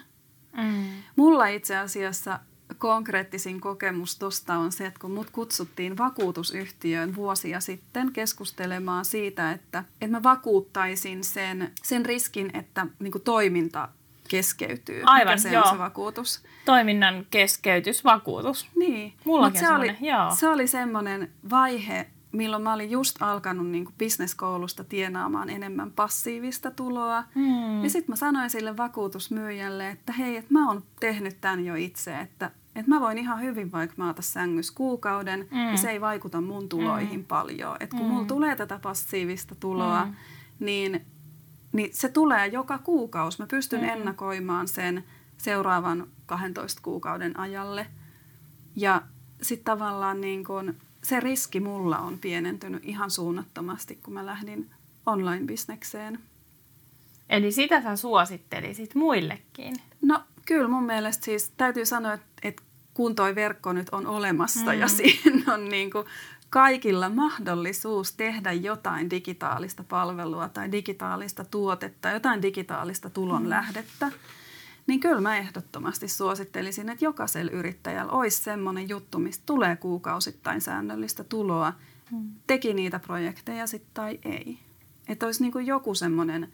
Mm. Mulla itse asiassa konkreettisin kokemus tuosta on se, että kun mut kutsuttiin vakuutusyhtiöön vuosia sitten keskustelemaan siitä, että, että mä vakuuttaisin sen, sen riskin, että niin toiminta keskeytyy. Aivan, Mikä se joo. on se vakuutus? Toiminnan keskeytysvakuutus. Niin. Mullakin se, oli, joo. se oli semmoinen vaihe, milloin mä olin just alkanut niin kuin bisneskoulusta tienaamaan enemmän passiivista tuloa. Hmm. Ja sitten mä sanoin sille vakuutusmyyjälle, että hei, että mä oon tehnyt tämän jo itse, että, että mä voin ihan hyvin vaikka maata sängys kuukauden hmm. ja se ei vaikuta mun tuloihin hmm. paljon. Että kun hmm. mulla tulee tätä passiivista tuloa, hmm. niin, niin se tulee joka kuukausi. Mä pystyn hmm. ennakoimaan sen seuraavan 12 kuukauden ajalle. Ja sitten tavallaan niin kun, se riski mulla on pienentynyt ihan suunnattomasti, kun mä lähdin online-bisnekseen. Eli sitä sä suosittelisit muillekin? No kyllä mun mielestä siis täytyy sanoa, että, että kun toi verkko nyt on olemassa mm. ja siinä on niin kuin kaikilla mahdollisuus tehdä jotain digitaalista palvelua tai digitaalista tuotetta, jotain digitaalista tulonlähdettä, mm niin kyllä mä ehdottomasti suosittelisin, että jokaisella yrittäjällä olisi semmoinen juttu, mistä tulee kuukausittain säännöllistä tuloa, hmm. teki niitä projekteja sitten tai ei. Että olisi niin kuin joku semmoinen,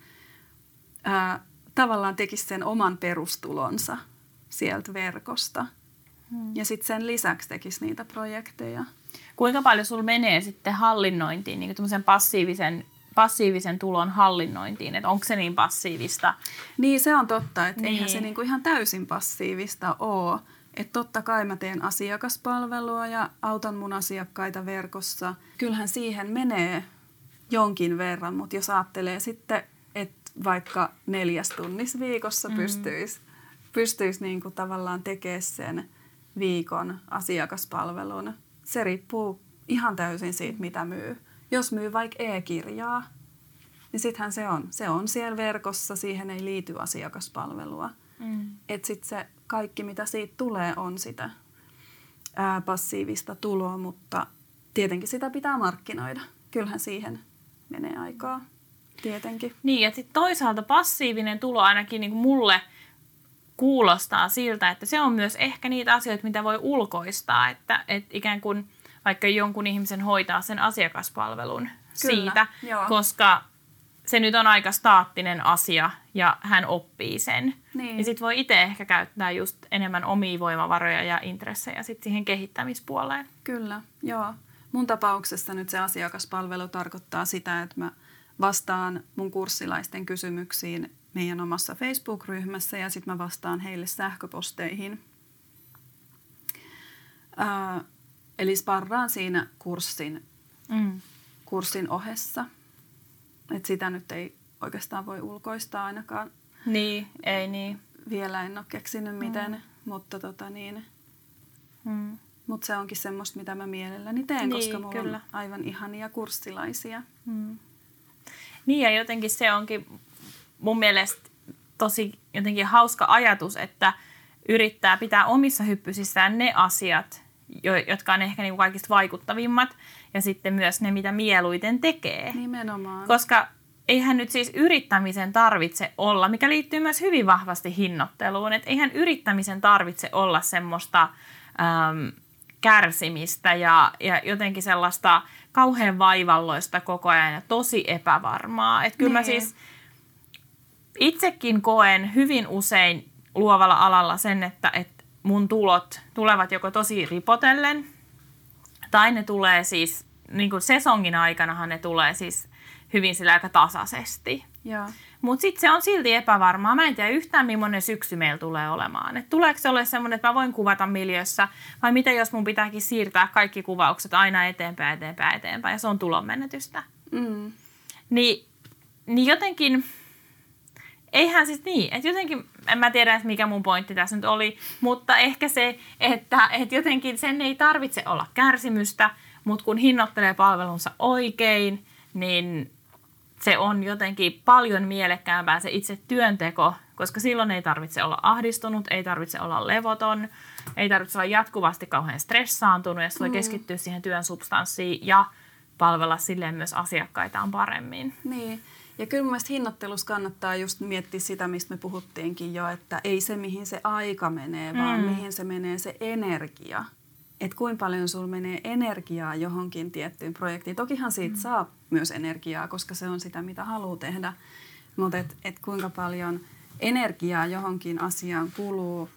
ää, tavallaan tekisi sen oman perustulonsa sieltä verkosta. Hmm. Ja sitten sen lisäksi tekisi niitä projekteja. Kuinka paljon sulla menee sitten hallinnointiin, niin kuin passiivisen passiivisen tulon hallinnointiin, että onko se niin passiivista? Niin, se on totta, että niin. eihän se niinku ihan täysin passiivista ole. Että totta kai mä teen asiakaspalvelua ja autan mun asiakkaita verkossa. Kyllähän siihen menee jonkin verran, mutta jos ajattelee sitten, että vaikka neljäs tunnis viikossa mm. pystyisi pystyis niinku tavallaan tekemään sen viikon asiakaspalvelun, se riippuu ihan täysin siitä, mitä myy. Jos myy vaikka e-kirjaa, niin sittenhän se on. Se on siellä verkossa, siihen ei liity asiakaspalvelua. Mm. Että sitten se kaikki, mitä siitä tulee, on sitä ää, passiivista tuloa, mutta tietenkin sitä pitää markkinoida. Kyllähän siihen menee aikaa, tietenkin. Niin, ja sitten toisaalta passiivinen tulo ainakin niin kuin mulle kuulostaa siltä, että se on myös ehkä niitä asioita, mitä voi ulkoistaa, että, että ikään kuin – vaikka jonkun ihmisen hoitaa sen asiakaspalvelun Kyllä, siitä, joo. koska se nyt on aika staattinen asia ja hän oppii sen. Niin. Ja sitten voi itse ehkä käyttää just enemmän omia voimavaroja ja intressejä sit siihen kehittämispuoleen. Kyllä, joo. Mun tapauksessa nyt se asiakaspalvelu tarkoittaa sitä, että mä vastaan mun kurssilaisten kysymyksiin meidän omassa Facebook-ryhmässä ja sitten mä vastaan heille sähköposteihin. Ää, Eli sparraan siinä kurssin mm. kurssin ohessa. Et sitä nyt ei oikeastaan voi ulkoistaa ainakaan. Niin, ei niin. Vielä en ole keksinyt miten, mm. mutta tota niin, mm. Mutta se onkin semmoista, mitä mä mielelläni teen, niin, koska mulla kyllä. on aivan ihania kurssilaisia. Mm. Niin ja jotenkin se onkin mun mielestä tosi jotenkin hauska ajatus, että yrittää pitää omissa hyppysissään ne asiat, jotka on ehkä niin kaikista vaikuttavimmat ja sitten myös ne, mitä mieluiten tekee. Nimenomaan. Koska eihän nyt siis yrittämisen tarvitse olla, mikä liittyy myös hyvin vahvasti hinnoitteluun, että eihän yrittämisen tarvitse olla semmoista äm, kärsimistä ja, ja jotenkin sellaista kauhean vaivalloista koko ajan ja tosi epävarmaa. Että kyllä niin. mä siis itsekin koen hyvin usein luovalla alalla sen, että, että mun tulot tulevat joko tosi ripotellen tai ne tulee siis, niin kuin sesongin aikanahan ne tulee siis hyvin sillä aika tasaisesti. Mutta sitten se on silti epävarmaa. Mä en tiedä yhtään, millainen syksy meillä tulee olemaan. Et tuleeko se ole semmoinen, että mä voin kuvata miljössä, vai mitä jos mun pitääkin siirtää kaikki kuvaukset aina eteenpäin, eteenpäin, eteenpäin, ja se on tulonmenetystä. Mm. Ni, niin jotenkin, eihän siis niin, että jotenkin, en mä tiedä, että mikä mun pointti tässä nyt oli, mutta ehkä se, että, että jotenkin sen ei tarvitse olla kärsimystä, mutta kun hinnoittelee palvelunsa oikein, niin se on jotenkin paljon mielekkäämpää se itse työnteko, koska silloin ei tarvitse olla ahdistunut, ei tarvitse olla levoton, ei tarvitse olla jatkuvasti kauhean stressaantunut, ja voi mm. keskittyä siihen työn substanssiin ja palvella silleen myös asiakkaitaan paremmin. Niin. Ja kyllä mun hinnoittelussa kannattaa just miettiä sitä, mistä me puhuttiinkin jo, että ei se mihin se aika menee, vaan mm. mihin se menee se energia että kuinka paljon sulla menee energiaa johonkin tiettyyn projektiin. Tokihan siitä mm. saa myös energiaa, koska se on sitä, mitä haluaa tehdä. Mutta et, et kuinka paljon energiaa johonkin asiaan kuluu,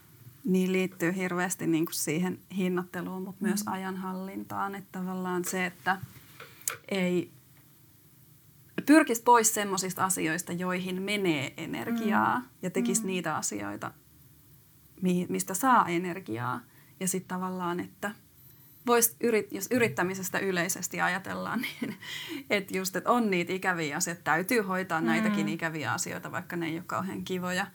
niin liittyy hirveästi niin kuin siihen hinnoitteluun, mutta mm. myös ajanhallintaan. Että tavallaan se, että ei pyrkisi pois semmoisista asioista, joihin menee energiaa mm. ja tekisi mm. niitä asioita, mistä saa energiaa – ja sitten tavallaan, että vois yrit, jos yrittämisestä yleisesti ajatellaan, niin että just, että on niitä ikäviä asioita, täytyy hoitaa mm. näitäkin ikäviä asioita, vaikka ne ei ole kauhean kivoja.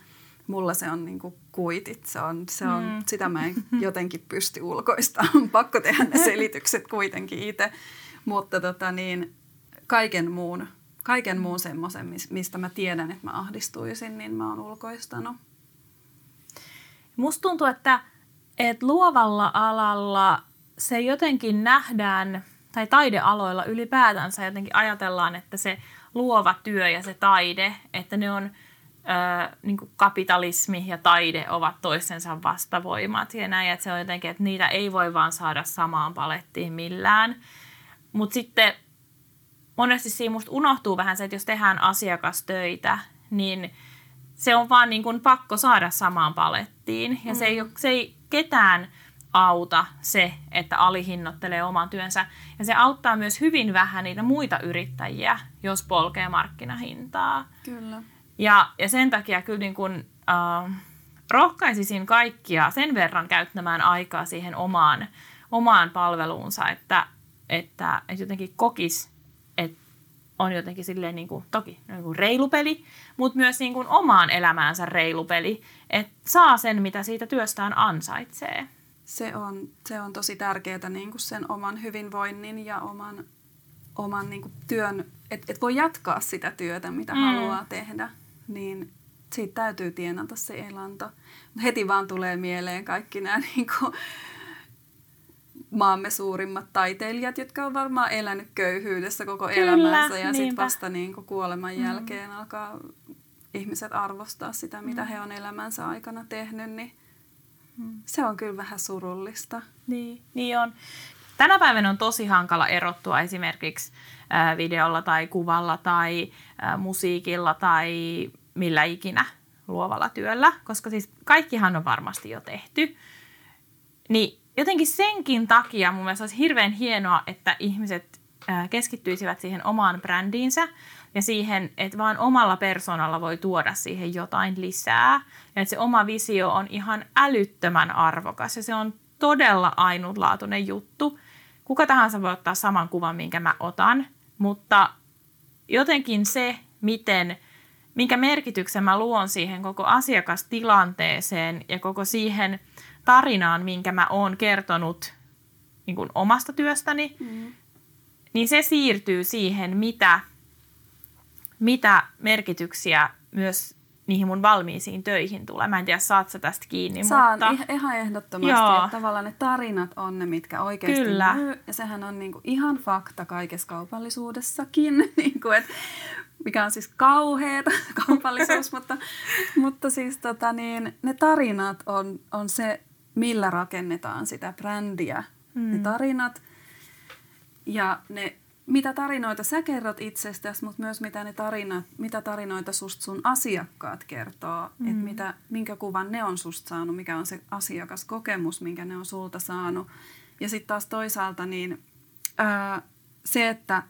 Mulla se on niin kuitit, se on, se on, mm. sitä mä en jotenkin pysty ulkoistamaan. Pakko tehdä ne selitykset kuitenkin itse. Mutta tota niin, kaiken muun, kaiken muun semmoisen, mistä mä tiedän, että mä ahdistuisin, niin mä oon ulkoistanut. Musta tuntuu, että että luovalla alalla se jotenkin nähdään, tai taidealoilla ylipäätänsä jotenkin ajatellaan, että se luova työ ja se taide, että ne on ö, niin kapitalismi ja taide ovat toistensa vastavoimat ja näin, että se on jotenkin, että niitä ei voi vaan saada samaan palettiin millään. Mutta sitten monesti siinä musta unohtuu vähän se, että jos tehdään asiakastöitä, niin se on vaan niin kuin pakko saada samaan palettiin. Ja mm. se, ei, se ei ketään auta se, että alihinnoittelee oman työnsä. Ja se auttaa myös hyvin vähän niitä muita yrittäjiä, jos polkee markkinahintaa. Kyllä. Ja, ja sen takia kyllä niin kuin, äh, rohkaisisin kaikkia sen verran käyttämään aikaa siihen omaan, omaan palveluunsa, että, että, että jotenkin kokis, että on jotenkin silleen niin kuin, toki niin kuin reilu peli, mutta myös niin kuin omaan elämäänsä reilu peli, että saa sen, mitä siitä työstään ansaitsee. Se on, se on tosi tärkeää niin kuin sen oman hyvinvoinnin ja oman, oman niin kuin työn, että et voi jatkaa sitä työtä, mitä mm. haluaa tehdä, niin siitä täytyy tienata se elanto. Heti vaan tulee mieleen kaikki nämä niin kuin, maamme suurimmat taiteilijat, jotka on varmaan elänyt köyhyydessä koko Kyllä, elämänsä ja sitten vasta niin kuin kuoleman mm. jälkeen alkaa ihmiset arvostaa sitä, mitä mm. he on elämänsä aikana tehnyt, niin mm. se on kyllä vähän surullista. Niin, niin on. Tänä päivänä on tosi hankala erottua esimerkiksi videolla tai kuvalla tai musiikilla tai millä ikinä luovalla työllä, koska siis kaikkihan on varmasti jo tehty. Niin jotenkin senkin takia mun mielestä olisi hirveän hienoa, että ihmiset keskittyisivät siihen omaan brändiinsä ja siihen, että vaan omalla persoonalla voi tuoda siihen jotain lisää. Ja että se oma visio on ihan älyttömän arvokas ja se on todella ainutlaatuinen juttu, kuka tahansa voi ottaa saman kuvan, minkä mä otan, mutta jotenkin se, miten, minkä merkityksen mä luon siihen koko asiakastilanteeseen ja koko siihen tarinaan, minkä mä oon kertonut niin kuin omasta työstäni, mm. niin se siirtyy siihen, mitä, mitä merkityksiä myös niihin mun valmiisiin töihin tulee. Mä en tiedä, saat sä tästä kiinni, Saan mutta... ihan ehdottomasti, Joo. että tavallaan ne tarinat on ne, mitkä oikeasti Kyllä. myy. Ja sehän on niinku ihan fakta kaikessa kaupallisuudessakin, niinku, et, mikä on siis kauheata kaupallisuus, mutta, mutta siis tota, niin, ne tarinat on, on se, millä rakennetaan sitä brändiä. Mm. Ne tarinat ja ne mitä tarinoita sä kerrot itsestäsi, mutta myös mitä, ne tarinat, mitä tarinoita susta sun asiakkaat kertoo, mm. että mitä, minkä kuvan ne on susta saanut, mikä on se asiakaskokemus, minkä ne on sulta saanut. Ja sitten taas toisaalta niin ää, se, että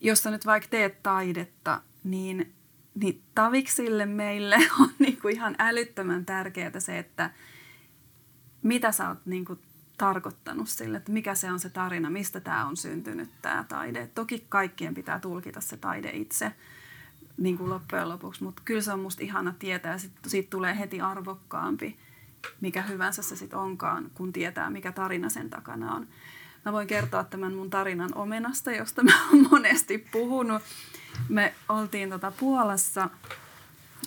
jos sä nyt vaikka teet taidetta, niin, niin taviksille meille on niinku ihan älyttömän tärkeää se, että mitä sä oot niinku tarkoittanut sille, että mikä se on se tarina, mistä tämä on syntynyt tämä taide. Toki kaikkien pitää tulkita se taide itse niin kuin loppujen lopuksi, mutta kyllä se on musta ihana tietää ja sit, siitä tulee heti arvokkaampi, mikä hyvänsä se sitten onkaan, kun tietää, mikä tarina sen takana on. Mä voin kertoa tämän mun tarinan omenasta, josta mä oon monesti puhunut. Me oltiin tota Puolassa,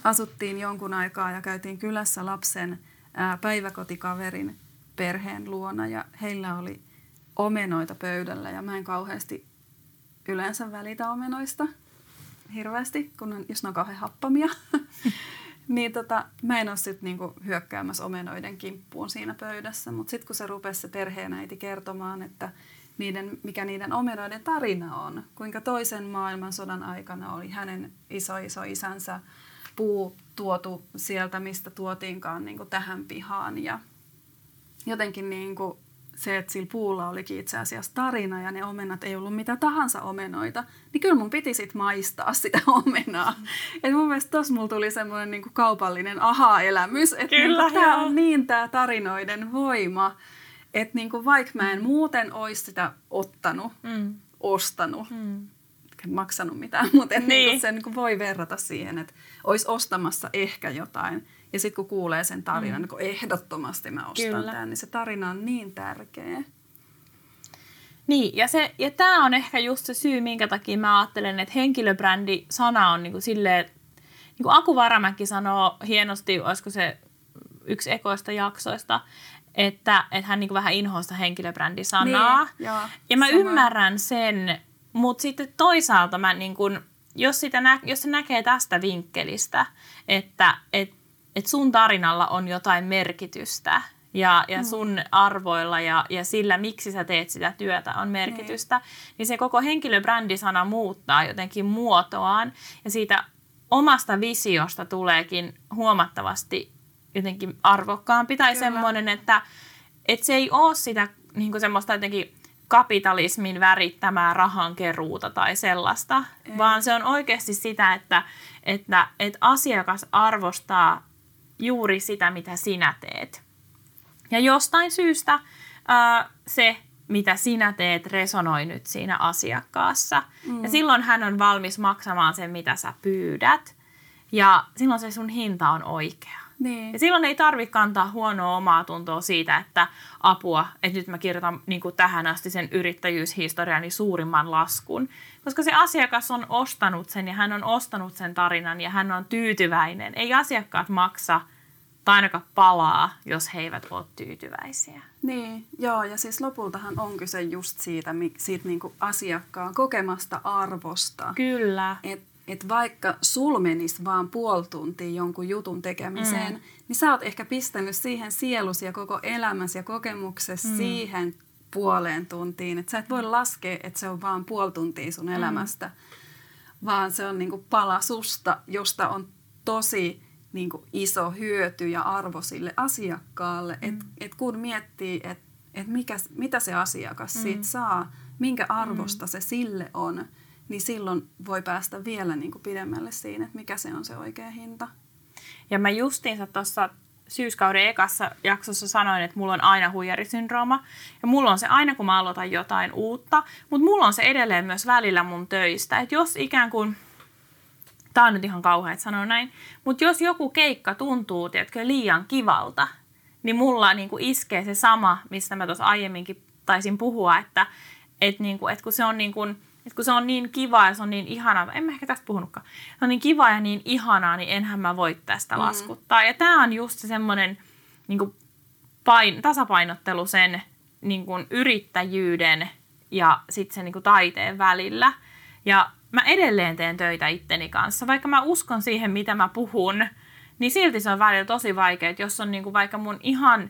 asuttiin jonkun aikaa ja käytiin kylässä lapsen ää, päiväkotikaverin perheen luona ja heillä oli omenoita pöydällä ja mä en kauheasti yleensä välitä omenoista hirveästi, kun on, jos ne on kauhean happamia. niin tota, mä en ole sitten niinku hyökkäämässä omenoiden kimppuun siinä pöydässä, mutta sitten kun se rupesi se perheenäiti kertomaan, että niiden, mikä niiden omenoiden tarina on, kuinka toisen maailmansodan aikana oli hänen iso iso isänsä puu tuotu sieltä, mistä tuotiinkaan niin kuin tähän pihaan ja jotenkin niin kuin se, että sillä puulla olikin itse asiassa tarina ja ne omenat ei ollut mitä tahansa omenoita, niin kyllä mun piti sitten maistaa sitä omenaa. Mm. Et mun mielestä tossa mulla tuli semmoinen niin kaupallinen aha-elämys, että niin tämä on niin tämä tarinoiden voima, että niin kuin vaikka mä en mm. muuten olisi sitä ottanut, mm. ostanut, mm. maksanut mitään, mutta niin. niin se niin voi verrata siihen, että olisi ostamassa ehkä jotain – ja sitten kun kuulee sen tarinan, mm. niin ehdottomasti mä ostan Kyllä. tämän, niin se tarina on niin tärkeä. Niin, ja, se, ja tämä on ehkä just se syy, minkä takia mä ajattelen, että henkilöbrändi-sana on niinku silleen, niin kuin Aku Varamäki sanoo hienosti, olisiko se yksi ekoista jaksoista, että, että hän niin kuin vähän inhoaa sitä henkilöbrändisanaa. Niin, joo, ja mä sama. ymmärrän sen, mutta sitten toisaalta mä niin kuin, jos, sitä nä, jos se näkee tästä vinkkelistä, että et että sun tarinalla on jotain merkitystä ja, ja mm. sun arvoilla ja, ja sillä, miksi sä teet sitä työtä, on merkitystä, niin, niin se koko henkilöbrändisana muuttaa jotenkin muotoaan ja siitä omasta visiosta tuleekin huomattavasti jotenkin arvokkaampi tai Kyllä. semmoinen, että, että se ei ole sitä niin semmoista jotenkin kapitalismin värittämää rahankeruuta tai sellaista, ei. vaan se on oikeasti sitä, että, että, että asiakas arvostaa juuri sitä, mitä sinä teet. Ja jostain syystä ää, se, mitä sinä teet, resonoi nyt siinä asiakkaassa. Mm. Ja silloin hän on valmis maksamaan sen, mitä sä pyydät. Ja silloin se sun hinta on oikea. Niin. Ja silloin ei tarvitse kantaa huonoa omaa tuntoa siitä, että apua, että nyt mä kirjoitan niin kuin tähän asti sen yrittäjyyshistoriani suurimman laskun. Koska se asiakas on ostanut sen ja hän on ostanut sen tarinan ja hän on tyytyväinen. Ei asiakkaat maksa tai ainakaan palaa, jos he eivät ole tyytyväisiä. Niin, joo, ja siis lopultahan on kyse just siitä, siitä niin kuin asiakkaan kokemasta arvosta. Kyllä. Että että vaikka sul menisi vaan puoli tuntia jonkun jutun tekemiseen, mm. niin sä oot ehkä pistänyt siihen sielus ja koko elämäsi ja kokemuksesi mm. siihen puoleen tuntiin. Että sä et voi laskea, että se on vaan puoli tuntia sun mm. elämästä, vaan se on niinku pala susta, josta on tosi niinku iso hyöty ja arvo sille asiakkaalle. Mm. Että et kun miettii, että et mitä se asiakas mm. siitä saa, minkä arvosta mm. se sille on – niin silloin voi päästä vielä niin kuin pidemmälle siinä, että mikä se on se oikea hinta. Ja mä justiinsa tuossa syyskauden ekassa jaksossa sanoin, että mulla on aina huijarisyndrooma. Ja mulla on se aina, kun mä aloitan jotain uutta. Mutta mulla on se edelleen myös välillä mun töistä. Että jos ikään kuin, tää on nyt ihan kauhea, että sanon näin, mutta jos joku keikka tuntuu, tiedätkö, liian kivalta, niin mulla niin kuin iskee se sama, mistä mä tuossa aiemminkin taisin puhua, että, että, niin kuin, että kun se on niin kuin, että kun se on niin kiva ja se on niin ihanaa, en mä ehkä tästä puhunutkaan, se on niin kiva ja niin ihanaa, niin enhän mä voi tästä mm. laskuttaa. Ja tämä on just se semmoinen niin pain, tasapainottelu sen niin kuin yrittäjyyden ja sitten sen niin kuin taiteen välillä. Ja mä edelleen teen töitä itteni kanssa, vaikka mä uskon siihen, mitä mä puhun, niin silti se on välillä tosi vaikea, että jos on niin kuin vaikka mun ihan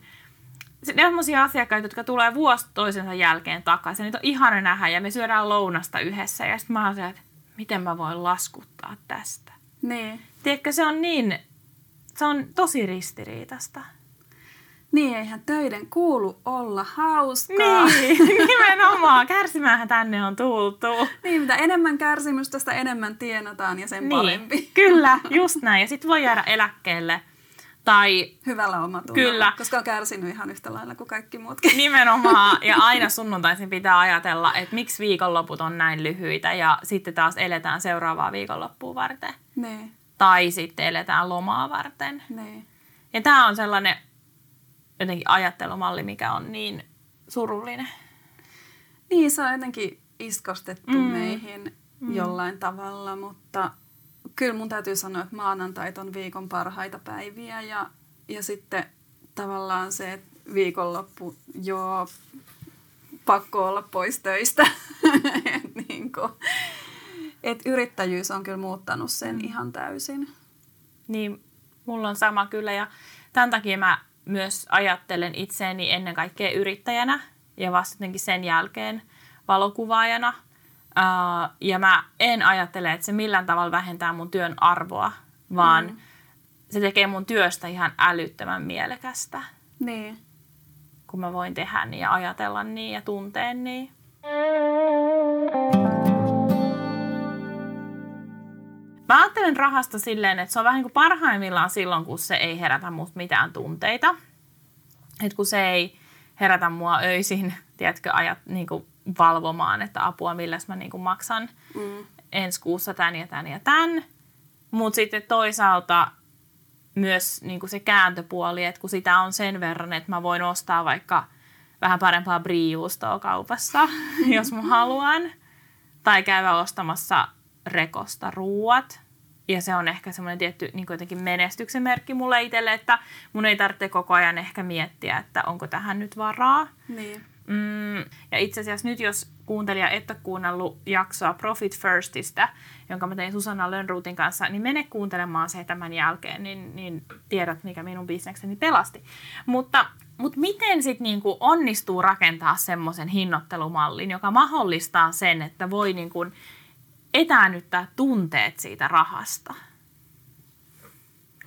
sellaisia asiakkaita, jotka tulee vuosi toisensa jälkeen takaisin. Niitä on ihana nähdä ja me syödään lounasta yhdessä. Ja sitten mä oon että miten mä voin laskuttaa tästä. Niin. Tiedätkö, se on niin, se on tosi ristiriitasta. Niin, eihän töiden kuulu olla hauskaa. Niin, nimenomaan. Kärsimäänhän tänne on tultu. Niin, mitä enemmän kärsimystä, sitä enemmän tienataan ja sen niin, parempi. Kyllä, just näin. Ja sitten voi jäädä eläkkeelle – tai, Hyvällä omatunnolla, kyllä. koska on kärsinyt ihan yhtä lailla kuin kaikki muutkin. Nimenomaan, ja aina sunnuntaisin pitää ajatella, että miksi viikonloput on näin lyhyitä, ja sitten taas eletään seuraavaa viikonloppua varten. Ne. Tai sitten eletään lomaa varten. Ne. Ja tämä on sellainen jotenkin ajattelumalli, mikä on niin surullinen. Niin, se on jotenkin iskostettu mm. meihin mm. jollain tavalla, mutta kyllä mun täytyy sanoa, että maanantait on viikon parhaita päiviä ja, ja sitten tavallaan se, että viikonloppu, joo, pakko olla pois töistä. et niin kuin, et yrittäjyys on kyllä muuttanut sen mm. ihan täysin. Niin, mulla on sama kyllä ja tämän takia mä myös ajattelen itseäni ennen kaikkea yrittäjänä ja vasta sen jälkeen valokuvaajana – Uh, ja mä en ajattele, että se millään tavalla vähentää mun työn arvoa, vaan mm. se tekee mun työstä ihan älyttömän mielekästä. Niin. Kun mä voin tehdä niin ja ajatella niin ja tuntea niin. Mä ajattelen rahasta silleen, että se on vähän niin kuin parhaimmillaan silloin, kun se ei herätä musta mitään tunteita. Että kun se ei herätä mua öisin, tiedätkö, ajat, niin kuin valvomaan, että apua, millä mä niin kuin maksan mm. ensi kuussa tämän ja tämän ja tämän. Mutta sitten toisaalta myös niin kuin se kääntöpuoli, että kun sitä on sen verran, että mä voin ostaa vaikka vähän parempaa briijuustoa kaupassa, jos mä haluan. Tai käydä ostamassa rekosta ruuat. Ja se on ehkä semmoinen tietty niin jotenkin menestyksen merkki mulle itselle, että mun ei tarvitse koko ajan ehkä miettiä, että onko tähän nyt varaa. Niin. Mm, ja itse asiassa nyt, jos kuuntelija et ole kuunnellut jaksoa Profit Firstistä, jonka mä tein Susanna Lönnruutin kanssa, niin mene kuuntelemaan se tämän jälkeen, niin, niin tiedät, mikä minun bisnekseni pelasti. Mutta, mutta miten sitten niinku onnistuu rakentaa semmoisen hinnoittelumallin, joka mahdollistaa sen, että voi niinku etäännyttää tunteet siitä rahasta?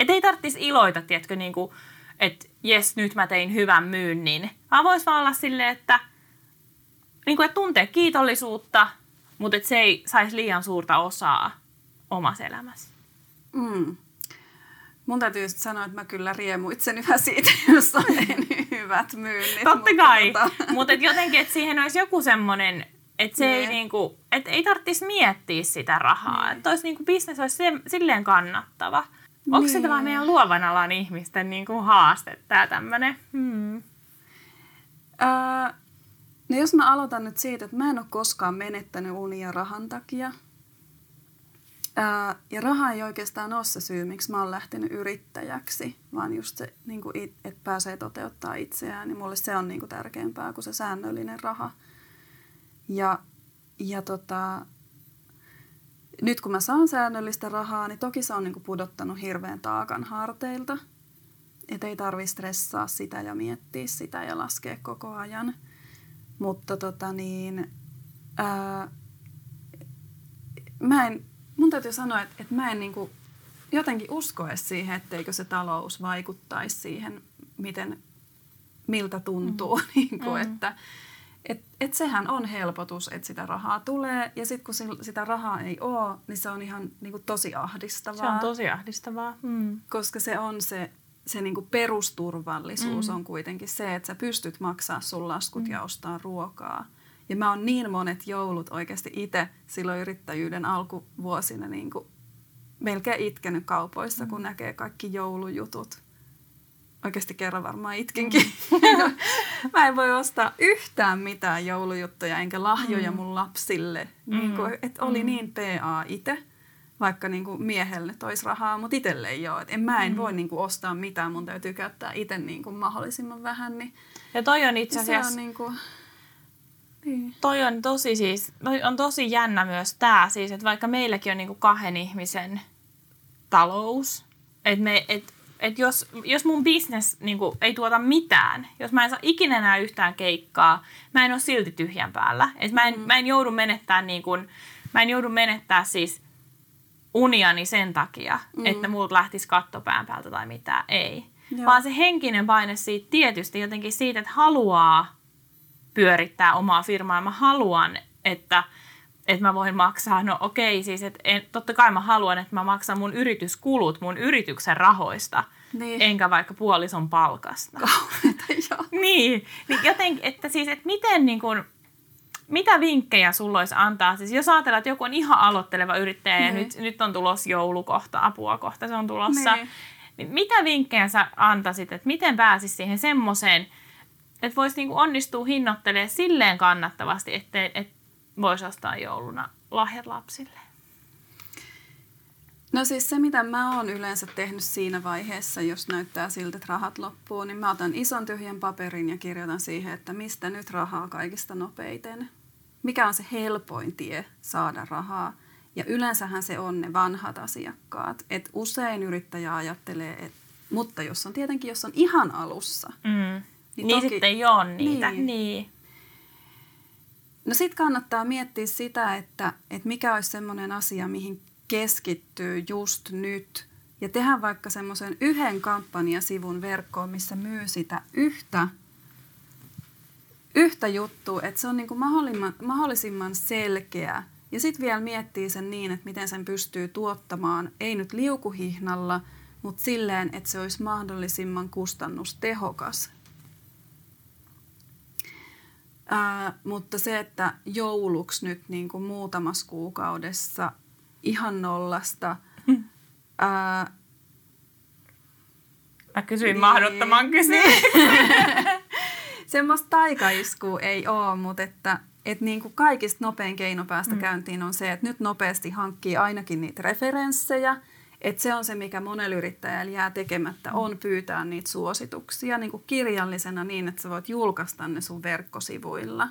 Et ei tarvitsisi iloita, tiedätkö, niinku, että jes, nyt mä tein hyvän myynnin. Vaan voisi vaan olla silleen, että, niin kuin, että tuntee kiitollisuutta, mutta että se ei saisi liian suurta osaa omassa elämässä. Mm. Mun täytyy just sanoa, että mä kyllä riemuitsen hyvä siitä, jos on hyvät myynnit. Totta mutta kai, tota... mutta et jotenkin, että siihen olisi joku semmoinen, että se ei, niinku, et ei tarvitsisi miettiä sitä rahaa. Mm. Että olisi niinku, bisnes olisi silleen kannattava. Onko niin. se tämä meidän luovan alan ihmisten niin kuin haaste, tämä tämmöinen? Hmm. Öö, no jos mä aloitan nyt siitä, että mä en ole koskaan menettänyt unia rahan takia. Öö, ja raha ei oikeastaan ole se syy, miksi mä oon lähtenyt yrittäjäksi, vaan just se, niin kuin it, että pääsee toteuttaa itseään. Niin mulle se on niin kuin tärkeämpää kuin se säännöllinen raha. Ja, ja tota, nyt kun mä saan säännöllistä rahaa, niin toki se on niin kuin pudottanut hirveän taakan harteilta. Että ei tarvi stressaa sitä ja miettiä sitä ja laskea koko ajan. Mutta tota niin, ää, mä en, mun täytyy sanoa, että, että mä en niin kuin jotenkin usko edes siihen, etteikö se talous vaikuttaisi siihen, miten, miltä tuntuu. Mm. niin kuin, mm. että, et, et sehän on helpotus, että sitä rahaa tulee ja sitten kun sitä rahaa ei ole, niin se on ihan niin kuin tosi ahdistavaa. Se on tosi ahdistavaa. Mm. Koska se on se, se niinku perusturvallisuus mm. on kuitenkin se, että sä pystyt maksaa sun laskut mm. ja ostaa ruokaa. Ja mä oon niin monet joulut oikeasti itse silloin yrittäjyyden alkuvuosina niinku melkein itkenyt kaupoissa, mm. kun näkee kaikki joulujutut. Oikeasti kerran varmaan itkinkin. Mm. mä en voi ostaa yhtään mitään joulujuttuja enkä lahjoja mm. mun lapsille. Mm. Niin kuin, että oli mm. niin PA itse vaikka niin kuin miehelle tois rahaa, mutta itselle ei ole. Et en, mä en mm. voi niin kuin ostaa mitään, mun täytyy käyttää itse niin kuin mahdollisimman vähän. Niin ja toi on itse asiassa... Se on niin kuin, niin. Toi on tosi siis, on tosi jännä myös tää siis, että vaikka meilläkin on niin kuin kahden ihmisen talous, että me, et, et jos, jos mun business niin kuin, ei tuota mitään, jos mä en saa ikinä enää yhtään keikkaa, mä en ole silti tyhjän päällä. Et mä, en, mm. mä en joudu menettää niin kuin, mä en joudu menettää siis uniani sen takia, mm. että multa lähtisi kattopään päältä tai mitään. Ei. Joo. Vaan se henkinen paine siitä tietysti jotenkin siitä, että haluaa pyörittää omaa firmaa. Mä haluan, että, että mä voin maksaa, no okei, siis että en, totta kai mä haluan, että mä maksan mun yrityskulut mun yrityksen rahoista, niin. enkä vaikka puolison palkasta. Kauheeta, joo. niin, niin jotenkin, että siis, että miten niin kuin, mitä vinkkejä sulla olisi antaa? Siis jos ajatellaan, että joku on ihan aloitteleva yrittäjä niin. ja nyt, nyt on tulossa joulukohta, apua kohta se on tulossa. Niin. niin mitä vinkkejä sä antaisit, että miten pääsisi siihen semmoiseen, että voisi niinku onnistua hinnoittelemaan silleen kannattavasti, että et voisi ostaa jouluna lahjat lapsille? No siis se, mitä mä oon yleensä tehnyt siinä vaiheessa, jos näyttää siltä, että rahat loppuu, niin mä otan ison tyhjän paperin ja kirjoitan siihen, että mistä nyt rahaa kaikista nopeiten mikä on se helpoin tie saada rahaa. Ja yleensähän se on ne vanhat asiakkaat. Et usein yrittäjä ajattelee, että mutta jos on tietenkin, jos on ihan alussa. Mm. Niin, niin toki, sitten ei ole niitä. Niin. niin. No sitten kannattaa miettiä sitä, että, että mikä olisi semmoinen asia, mihin keskittyy just nyt. Ja tehdä vaikka semmoisen yhden kampanjasivun verkkoon, missä myy sitä yhtä yhtä juttua, että se on niin kuin mahdollisimman, mahdollisimman selkeä. Ja sitten vielä miettii sen niin, että miten sen pystyy tuottamaan, ei nyt liukuhihnalla, mutta silleen, että se olisi mahdollisimman kustannustehokas. Ää, mutta se, että jouluksi nyt niin kuin muutamassa kuukaudessa ihan nollasta. Hmm. Ää, Mä kysyin niin, mahdottoman kysymyksen. semmoista taikaiskua ei ole, mutta että et niin kuin kaikista nopein keino päästä mm. käyntiin on se, että nyt nopeasti hankkii ainakin niitä referenssejä. Että se on se, mikä monella yrittäjällä jää tekemättä, on pyytää niitä suosituksia niin kuin kirjallisena niin, että sä voit julkaista ne sun verkkosivuilla.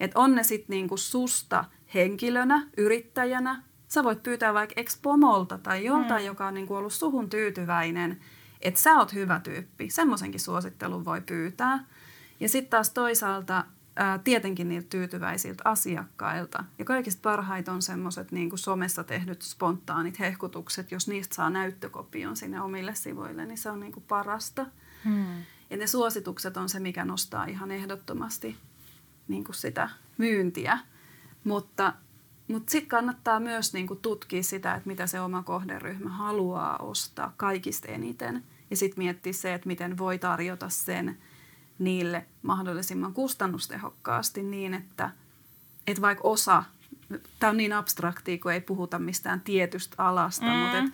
Että on ne sitten niin kuin susta henkilönä, yrittäjänä. Sä voit pyytää vaikka ex-pomolta tai joltain, mm. joka on niin kuin ollut suhun tyytyväinen, että sä oot hyvä tyyppi. Semmoisenkin suosittelun voi pyytää. Ja sitten taas toisaalta ää, tietenkin niiltä tyytyväisiltä asiakkailta. Ja kaikista parhaita on semmoiset niin somessa tehdyt spontaanit hehkutukset, jos niistä saa näyttökopion sinne omille sivuille, niin se on niin kuin parasta. Hmm. Ja ne suositukset on se, mikä nostaa ihan ehdottomasti niin kuin sitä myyntiä. Mutta, mutta sitten kannattaa myös niin kuin tutkia sitä, että mitä se oma kohderyhmä haluaa ostaa kaikista eniten. Ja sitten miettiä se, että miten voi tarjota sen – niille mahdollisimman kustannustehokkaasti niin, että, että vaikka osa, tämä on niin abstraktia, kun ei puhuta mistään tietystä alasta, mm. mutta että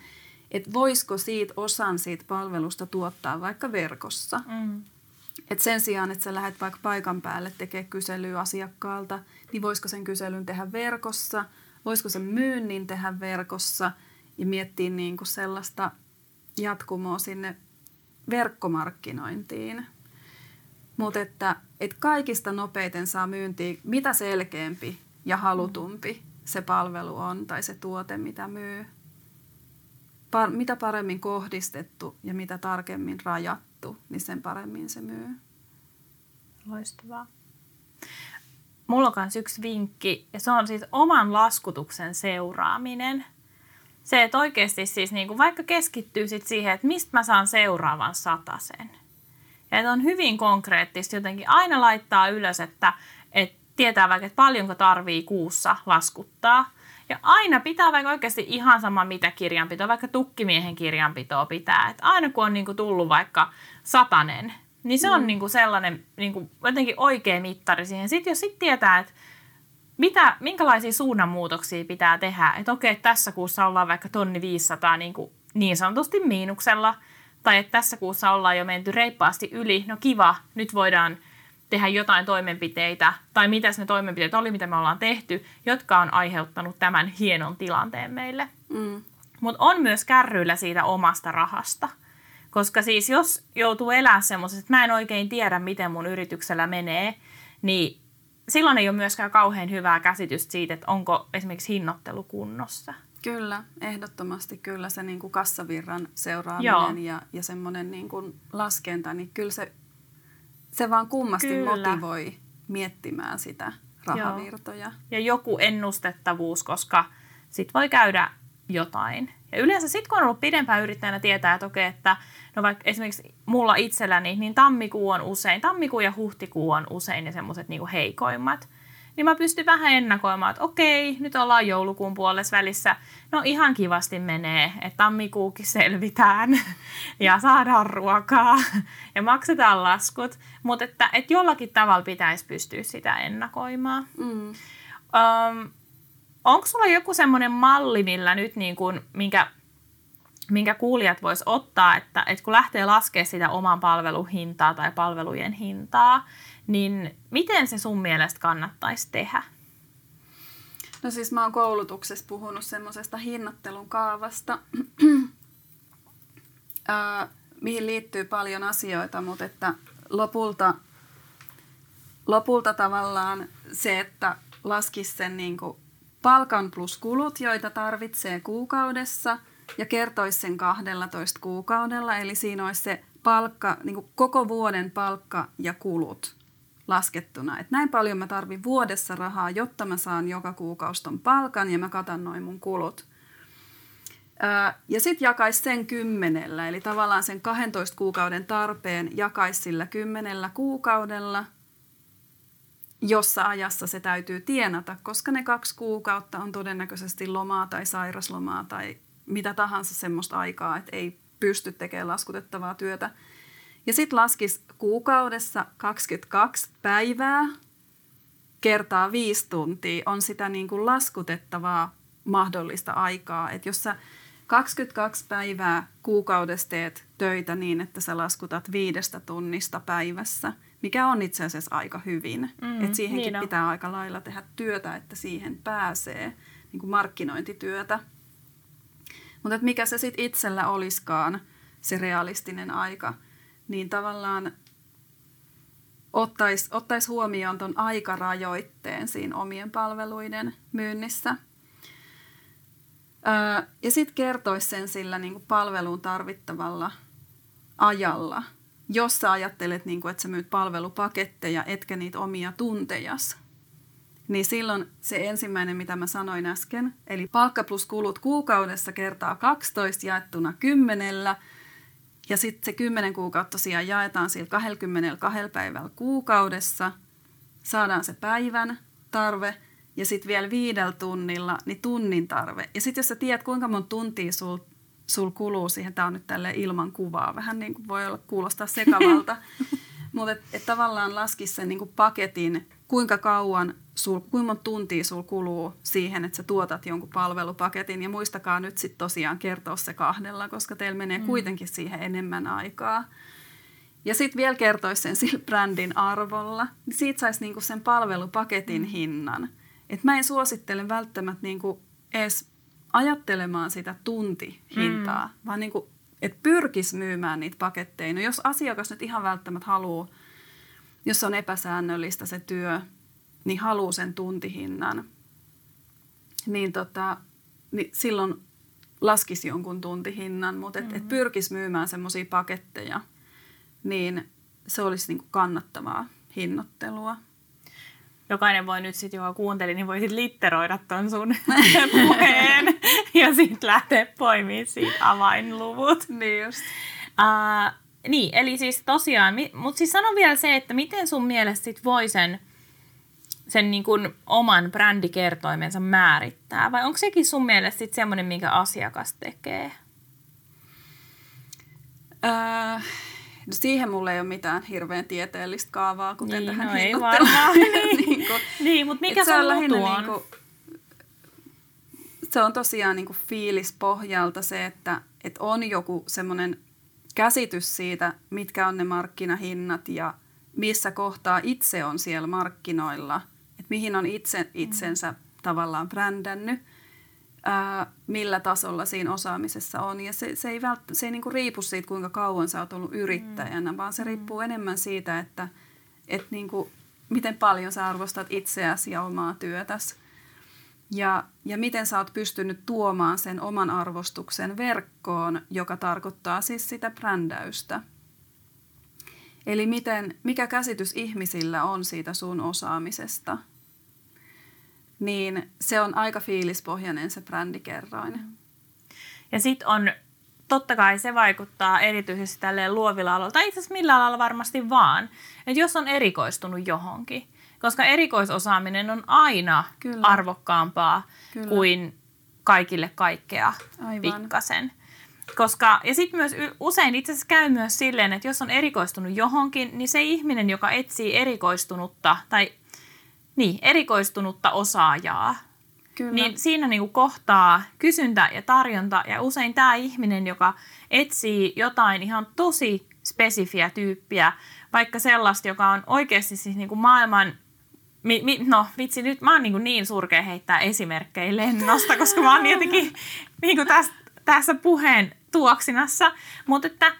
et voisiko siitä osan siitä palvelusta tuottaa vaikka verkossa. Mm. Et sen sijaan, että sä lähdet vaikka paikan päälle tekemään kyselyä asiakkaalta, niin voisiko sen kyselyn tehdä verkossa, voisiko sen myynnin tehdä verkossa ja miettiä niin kuin sellaista jatkumoa sinne verkkomarkkinointiin. Mutta että, että kaikista nopeiten saa myyntiä, mitä selkeämpi ja halutumpi se palvelu on tai se tuote, mitä myy. Par, mitä paremmin kohdistettu ja mitä tarkemmin rajattu, niin sen paremmin se myy. Loistavaa. Mulla on myös yksi vinkki, ja se on siis oman laskutuksen seuraaminen. Se, että oikeasti siis niin kuin vaikka keskittyy sit siihen, että mistä mä saan seuraavan ja että on hyvin konkreettista jotenkin aina laittaa ylös, että, että tietää vaikka, että paljonko tarvii kuussa laskuttaa. Ja aina pitää vaikka oikeasti ihan sama mitä kirjanpitoa, vaikka tukkimiehen kirjanpitoa pitää. Että aina kun on niinku tullut vaikka satanen, niin se on mm. niinku sellainen niinku jotenkin oikea mittari siihen. Sitten jos sit tietää, että mitä, minkälaisia suunnanmuutoksia pitää tehdä. Että okei, tässä kuussa ollaan vaikka tonni 500 niin, kuin niin sanotusti miinuksella, tai että tässä kuussa ollaan jo menty reippaasti yli. No kiva, nyt voidaan tehdä jotain toimenpiteitä, tai mitä ne toimenpiteet oli, mitä me ollaan tehty, jotka on aiheuttanut tämän hienon tilanteen meille. Mm. Mutta on myös kärryillä siitä omasta rahasta. Koska siis jos joutuu elämään semmoisessa, että mä en oikein tiedä, miten mun yrityksellä menee, niin silloin ei ole myöskään kauhean hyvää käsitystä siitä, että onko esimerkiksi hinnoittelu kunnossa. Kyllä, ehdottomasti kyllä se niin kuin kassavirran seuraaminen ja, ja semmoinen niin kuin laskenta, niin kyllä se, se vaan kummasti kyllä. motivoi miettimään sitä rahavirtoja. Joo. Ja joku ennustettavuus, koska sit voi käydä jotain. Ja yleensä sitten kun on ollut pidempään yrittäjänä tietää, että okei, että no vaikka esimerkiksi mulla itselläni, niin tammikuu on usein, tammikuu ja huhtikuu on usein ne semmoiset niinku heikoimmat. Niin mä pystyn vähän ennakoimaan, että okei, nyt ollaan joulukuun puolessa välissä. No ihan kivasti menee, että tammikuukin selvitään ja saadaan ruokaa ja maksetaan laskut. Mutta että, että jollakin tavalla pitäisi pystyä sitä ennakoimaan. Mm. Onko sulla joku semmoinen malli, millä nyt niin kuin, minkä, minkä kuulijat vois ottaa, että, että kun lähtee laskemaan sitä oman palvelun hintaa tai palvelujen hintaa, niin miten se sun mielestä kannattaisi tehdä? No siis mä oon koulutuksessa puhunut semmoisesta hinnoittelun kaavasta, mihin liittyy paljon asioita, mutta että lopulta, lopulta tavallaan se, että laskisi sen niin kuin palkan plus kulut, joita tarvitsee kuukaudessa ja kertoisi sen 12 kuukaudella. Eli siinä olisi se palkka, niin kuin koko vuoden palkka ja kulut laskettuna. Että näin paljon mä tarvin vuodessa rahaa, jotta mä saan joka kuukausi ton palkan ja mä katan noin mun kulut. Ja sitten jakaisi sen kymmenellä, eli tavallaan sen 12 kuukauden tarpeen jakaisi sillä kymmenellä kuukaudella – jossa ajassa se täytyy tienata, koska ne kaksi kuukautta on todennäköisesti lomaa tai sairaslomaa tai mitä tahansa semmoista aikaa, että ei pysty tekemään laskutettavaa työtä. Ja sitten laskisi kuukaudessa 22 päivää kertaa viisi tuntia on sitä niin kuin laskutettavaa mahdollista aikaa. Että jos sä 22 päivää kuukaudessa teet töitä niin, että sä laskutat viidestä tunnista päivässä – mikä on itse asiassa aika hyvin. Mm, että siihenkin niin pitää aika lailla tehdä työtä, että siihen pääsee niin kuin markkinointityötä. Mutta mikä se sitten itsellä olisikaan, se realistinen aika, niin tavallaan ottaisi ottais huomioon tuon aikarajoitteen siinä omien palveluiden myynnissä. Öö, ja sitten kertoisi sen sillä niin kuin palveluun tarvittavalla ajalla – jos sä ajattelet, niin kuin, että sä myyt palvelupaketteja, etkä niitä omia tuntejas, niin silloin se ensimmäinen, mitä mä sanoin äsken, eli palkka plus kulut kuukaudessa kertaa 12 jaettuna kymmenellä, ja sitten se 10 kuukautta tosiaan jaetaan sillä 22 päivällä kuukaudessa, saadaan se päivän tarve, ja sitten vielä viidellä tunnilla, niin tunnin tarve. Ja sitten jos sä tiedät, kuinka monta tuntia sul sul kuluu siihen, tämä on nyt tälle ilman kuvaa, vähän niin kuin voi olla kuulostaa sekavalta, mutta et, et tavallaan laski sen niin kuin paketin, kuinka kauan, sul, kuinka monta tuntia sul kuluu siihen, että sä tuotat jonkun palvelupaketin ja muistakaa nyt sitten tosiaan kertoa se kahdella, koska teillä menee mm. kuitenkin siihen enemmän aikaa. Ja sitten vielä kertoisi sen sillä brändin arvolla, niin siitä saisi niinku sen palvelupaketin mm. hinnan. Et mä en suosittele välttämättä niinku edes ajattelemaan sitä tuntihintaa, mm. vaan niin kuin, että pyrkisi myymään niitä paketteja. No jos asiakas nyt ihan välttämättä haluaa, jos on epäsäännöllistä se työ, niin haluaa sen tuntihinnan, niin, tota, niin silloin laskisi jonkun tuntihinnan, mutta et, mm. et pyrkisi myymään semmoisia paketteja, niin se olisi niin kuin kannattavaa hinnoittelua jokainen voi nyt sitten, joka kuunteli, niin voi sitten litteroida ton sun puheen ja sitten lähteä poimimaan siitä avainluvut. Niin just. Uh, niin, eli siis tosiaan, mutta siis sano vielä se, että miten sun mielestä sit voi sen sen niin kuin oman brändikertoimensa määrittää? Vai onko sekin sun mielestä sitten semmoinen, minkä asiakas tekee? Öö, no siihen mulle ei ole mitään hirveän tieteellistä kaavaa, kuten Niin, tähän no ei varmaan. niin kuin, Niin, mutta mikä se on lähinnä on? niinku- se on tosiaan niinku fiilispohjalta se, että et on joku semmoinen käsitys siitä, mitkä on ne markkinahinnat ja missä kohtaa itse on siellä markkinoilla, että mihin on itse itsensä tavallaan brändännyt, ää, millä tasolla siinä osaamisessa on. Ja se, se ei, vält, se ei niinku riipu siitä, kuinka kauan sä oot ollut yrittäjänä, vaan se riippuu enemmän siitä, että et niinku, miten paljon sä arvostat itseäsi ja omaa työtäsi. Ja, ja miten sä oot pystynyt tuomaan sen oman arvostuksen verkkoon, joka tarkoittaa siis sitä brändäystä. Eli miten, mikä käsitys ihmisillä on siitä sun osaamisesta, niin se on aika fiilispohjainen se brändikerroin. Ja sitten on, totta kai se vaikuttaa erityisesti tälleen luovilla aloilla, tai itse asiassa millä alalla varmasti vaan, että jos on erikoistunut johonkin, koska erikoisosaaminen on aina Kyllä. arvokkaampaa Kyllä. kuin kaikille kaikkea Aivan. pikkasen. Koska, ja sitten myös usein itse asiassa käy myös silleen, että jos on erikoistunut johonkin, niin se ihminen, joka etsii erikoistunutta tai niin, erikoistunutta osaajaa, Kyllä. niin siinä niinku kohtaa kysyntä ja tarjonta ja usein tämä ihminen, joka etsii jotain ihan tosi spesifiä tyyppiä, vaikka sellaista, joka on oikeasti siis niinku maailman Mi, mi, no vitsi, nyt mä oon niin, niin surkea heittää esimerkkejä lennosta, koska mä oon jotenkin niin tässä, tässä puheen tuoksinassa. Mutta että,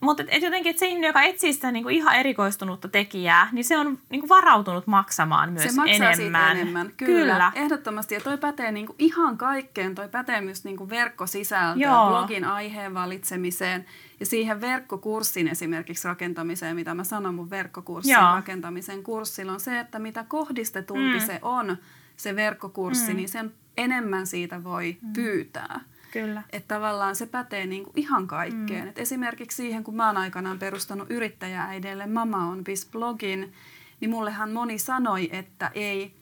mutta et, et jotenkin, että se ihminen, joka etsii sitä niin kuin ihan erikoistunutta tekijää, niin se on niin kuin varautunut maksamaan myös se maksaa enemmän. siitä enemmän. Kyllä, Kyllä, ehdottomasti. Ja toi pätee niinku ihan kaikkeen. Toi pätee myös niinku verkkosisältöön, Joo. blogin aiheen valitsemiseen ja siihen verkkokurssin esimerkiksi rakentamiseen, mitä mä sanon mun verkkokurssin Joo. rakentamisen kurssilla, on se, että mitä kohdistetumpi Mm. se on, se verkkokurssi, Mm. niin sen enemmän siitä voi pyytää. Kyllä. Että tavallaan se pätee niin kuin ihan kaikkeen. Mm. Et esimerkiksi siihen, kun mä oon aikanaan perustanut yrittäjääideille Mama on Biz blogin, niin mullehan moni sanoi, että ei,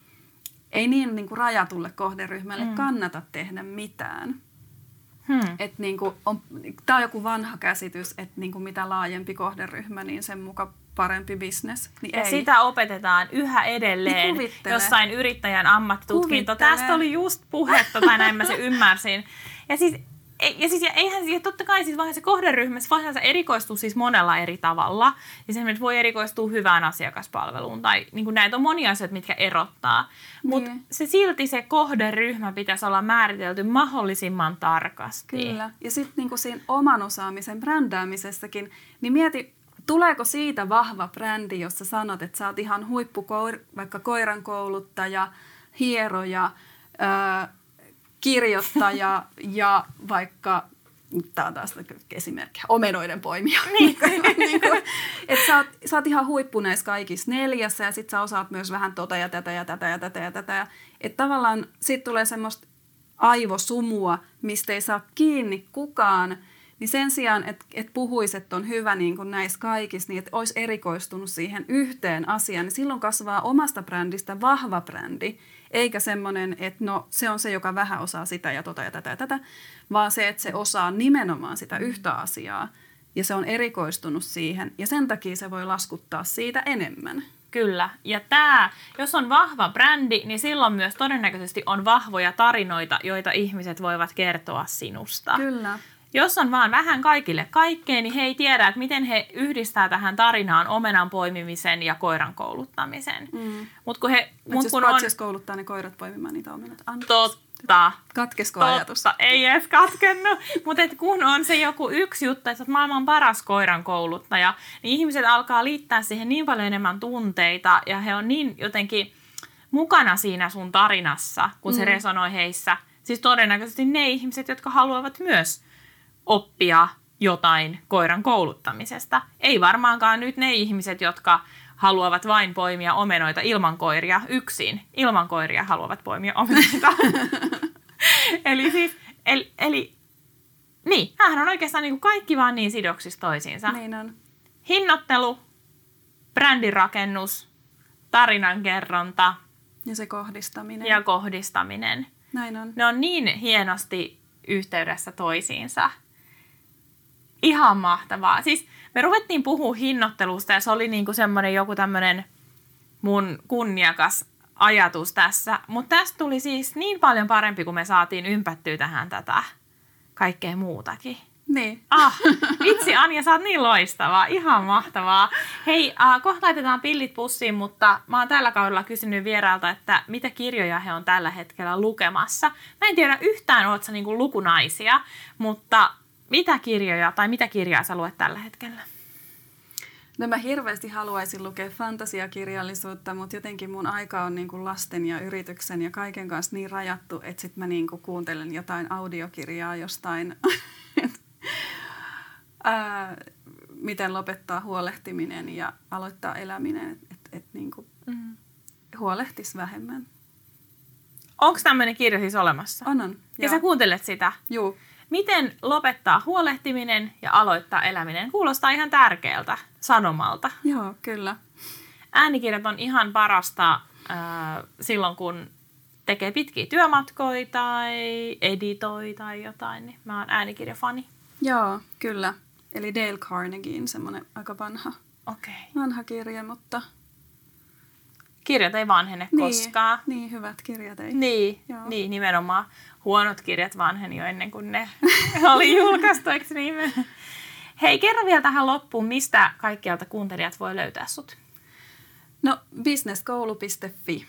ei niin, niin kuin rajatulle kohderyhmälle mm. kannata tehdä mitään. Hmm. Et niin kuin on, tämä on joku vanha käsitys, että niin kuin mitä laajempi kohderyhmä, niin sen muka parempi bisnes. Niin Ja ei. sitä opetetaan yhä edelleen Niin kuvittele. jossain yrittäjän ammattitutkinto. Kuvittele. Tästä oli just puhetta, tai näin mä se ymmärsin. Ja siis, ei- ja siis ja eihän ja totta kai siis se kohderyhmässä se erikoistuu siis monella eri tavalla. Ja se esimerkiksi voi erikoistua hyvään asiakaspalveluun tai niin kuin näitä on monia asioita, mitkä erottaa. Mutta Niin. se silti se kohderyhmä pitäisi olla määritelty mahdollisimman tarkasti. Kyllä. Ja sitten niinku siinä oman osaamisen brändäämisessäkin, niin mieti, tuleeko siitä vahva brändi, jossa sanot, että sä oot ihan huippu, vaikka koiran kouluttaja, hieroja, öö, kirjoittaja ja vaikka, tämä on taas esimerkki, omenoiden poimija. Niin. niin kuin, että sä oot, sä oot ihan huippu näissä kaikissa neljässä ja sit sä osaat myös vähän tota ja tätä ja tätä ja tätä ja tätä. Ja, että tavallaan sit tulee semmoista aivosumua, mistä ei saa kiinni kukaan, niin sen sijaan, että et puhuisi, että on hyvä niin kuin näissä kaikissa, niin että olisi erikoistunut siihen yhteen asiaan, niin silloin kasvaa omasta brändistä vahva brändi, eikä semmoinen, että no se on se, joka vähän osaa sitä ja tota ja tätä ja tätä, vaan se, että se osaa nimenomaan sitä yhtä asiaa ja se on erikoistunut siihen ja sen takia se voi laskuttaa siitä enemmän. Kyllä. Ja tämä, jos on vahva brändi, niin silloin myös todennäköisesti on vahvoja tarinoita, joita ihmiset voivat kertoa sinusta. Kyllä. Jos on vaan vähän kaikille kaikkea, niin he ei tiedä, että miten he yhdistää tähän tarinaan omenan poimimisen ja koiran kouluttamisen. Mm. Mutta kun he, Mut mut jos kun on kouluttaa ne koirat poimimaan niitä omenat. Anteeksi. totta, Katkesko ajatus? totta, ei edes katkennut. Mutta kun on se joku yksi juttu, että maailman paras koiran kouluttaja, niin ihmiset alkaa liittää siihen niin paljon enemmän tunteita ja he on niin jotenkin mukana siinä sun tarinassa, kun se Mm. resonoi heissä. Siis todennäköisesti ne ihmiset, jotka haluavat myös oppia jotain koiran kouluttamisesta. Ei varmaankaan nyt ne ihmiset, jotka haluavat vain poimia omenoita ilman koiria yksin. Ilman koiria haluavat poimia omenoita. eli siis, eli, eli niin, nämähän on oikeastaan niin kuin kaikki vaan niin sidoksissa toisiinsa. Niin on. Hinnoittelu, brändirakennus, tarinankerronta, Ja se kohdistaminen. ja kohdistaminen. Näin on. Ne on niin hienosti yhteydessä toisiinsa. Ihan mahtavaa. Siis me ruvettiin puhua hinnoittelusta ja se oli niinku semmoinen joku tämmöinen mun kunniakas ajatus tässä. Mutta tästä tuli siis niin paljon parempi, kun me saatiin ympättyä tähän tätä kaikkea muutakin. Niin. Ah, vitsi Anja, sä oot niin loistavaa. Ihan mahtavaa. Hei, äh, kohta laitetaan pillit pussiin, mutta mä oon tällä kaudella kysynyt vierailta, että mitä kirjoja he on tällä hetkellä lukemassa. Mä en tiedä yhtään, oot sä niinku lukunaisia, mutta mitä kirjoja tai mitä kirjaa sä luet tällä hetkellä? No mä hirveästi haluaisin lukea fantasiakirjallisuutta, mutta jotenkin mun aika on niin kuin lasten ja yrityksen ja kaiken kanssa niin rajattu, että sit mä niin kuin kuuntelen jotain audiokirjaa jostain, ää, miten lopettaa huolehtiminen ja aloittaa eläminen, että et, et niin kuin Mm. huolehtis vähemmän. Onko tämmöinen kirja siis olemassa? On, on. Ja joo. sä kuuntelet sitä? Juu. Miten lopettaa huolehtiminen ja aloittaa eläminen? Kuulostaa ihan tärkeältä sanomalta. Joo, kyllä. äänikirjat on ihan parasta äh, silloin, kun tekee pitkiä työmatkoja tai editoi tai jotain, niin mä oon äänikirjafani. Joo, kyllä. Eli Dale Carnegien semmoinen aika vanha, Okei. Okay. vanha kirja, mutta Kirjat ei vanhene niin, koskaan. niin hyvät kirjat ei. Niin, Joo. niin, nimenomaan. Huonot kirjat vanheni jo ennen kuin ne oli julkaistu, eikö niin? Hei, kerro vielä tähän loppuun, mistä kaikkialta kuuntelijat voi löytää sut? No, businesskoulu.fi.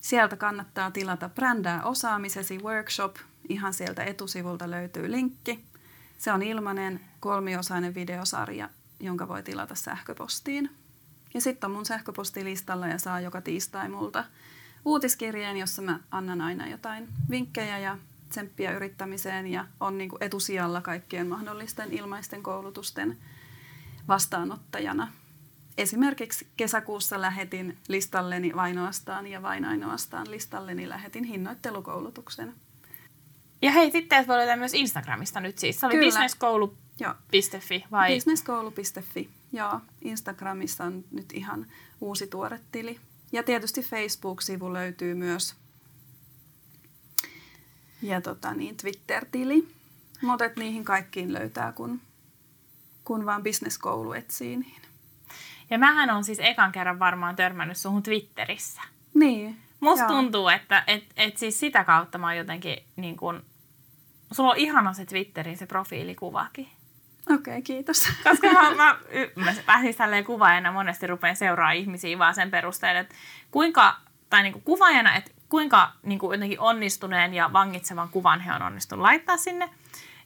Sieltä kannattaa tilata brändää osaamisesi workshop. Ihan sieltä etusivulta löytyy linkki. Se on ilmainen kolmiosainen videosarja, jonka voi tilata sähköpostiin. Ja sitten on mun sähköpostilistalla ja saa joka tiistai multa uutiskirjeen, jossa mä annan aina jotain vinkkejä ja tsemppiä yrittämiseen ja on niin kuin etusijalla kaikkien mahdollisten ilmaisten koulutusten vastaanottajana. Esimerkiksi kesäkuussa lähetin listalleni vain ainoastaan ja vain ainoastaan listalleni lähetin hinnoittelukoulutuksen. Ja hei, sitten voi löytää myös Instagramista nyt siis. Se oli businesskoulu.fi vai? businesskoulu.fi. Joo, Instagramissa on nyt ihan uusi tuore tili. Ja tietysti Facebook-sivu löytyy myös. Ja tota niin, Twitter-tili. Mutta niihin kaikkiin löytää, kun, kun vaan businesskoulu etsii. Niin. Ja mähän on siis ekan kerran varmaan törmännyt suhun Twitterissä. niin Musta joo. tuntuu, että et, et siis sitä kautta mä oon jotenkin niin kun, sulla on ihana se Twitterin se profiilikuvakin. Okei, okay, kiitos. Koska mä, mä, mä, mä siis tälleen kuvaajana monesti rupean seuraa ihmisiä vaan sen perusteella, että kuinka, tai niin kuin kuvaajana, että kuinka niin kuin jotenkin onnistuneen ja vangitsevan kuvan he on onnistunut laittaa sinne.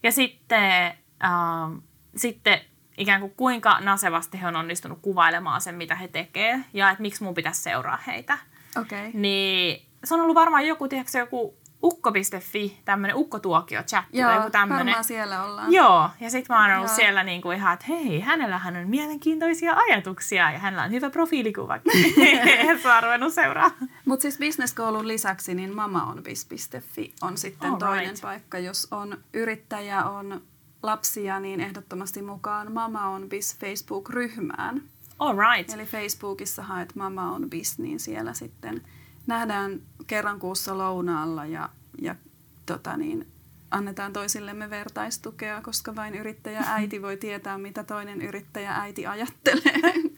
Ja sitten, ähm, sitten ikään kuin kuinka nasevasti he on onnistunut kuvailemaan sen, mitä he tekee, ja että miksi mun pitäisi seuraa heitä. Okei. Okay. Niin se on ollut varmaan joku, tiedätkö, joku ukko.fi, tämmöinen ukkotuokio chat tai joku tämmöinen. siellä ollaan. Joo, ja sitten mä oon ollut Joo. siellä niinku ihan, että hei, hänellähän on mielenkiintoisia ajatuksia ja hänellä on hyvä profiilikuvakin. Se on ruvennut seuraa. Mutta siis bisneskoulun lisäksi niin mamaonbis.fi on sitten All toinen right. paikka. Jos on yrittäjä, on lapsia, niin ehdottomasti mukaan Mama on Biz Facebook-ryhmään. All right. Eli Facebookissa haet Mama on Biz, niin siellä sitten nähdään kerran kuussa lounaalla ja, ja tota niin, annetaan toisillemme vertaistukea, koska vain yrittäjä äiti voi tietää, mitä toinen yrittäjä äiti ajattelee.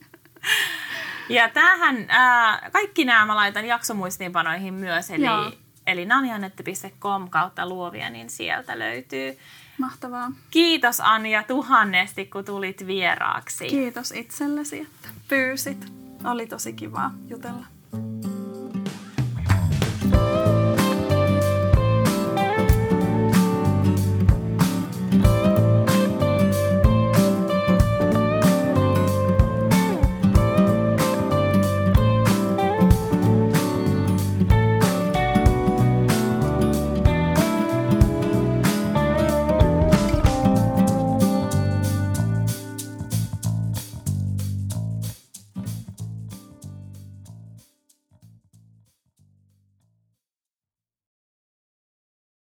Ja tämähän, ää, kaikki nämä mä laitan jaksomuistiinpanoihin myös, eli, Joo. eli nanjanette.com kautta luovia, niin sieltä löytyy. Mahtavaa. Kiitos Anja tuhannesti, kun tulit vieraaksi. Kiitos itsellesi, että pyysit. Oli tosi kiva jutella.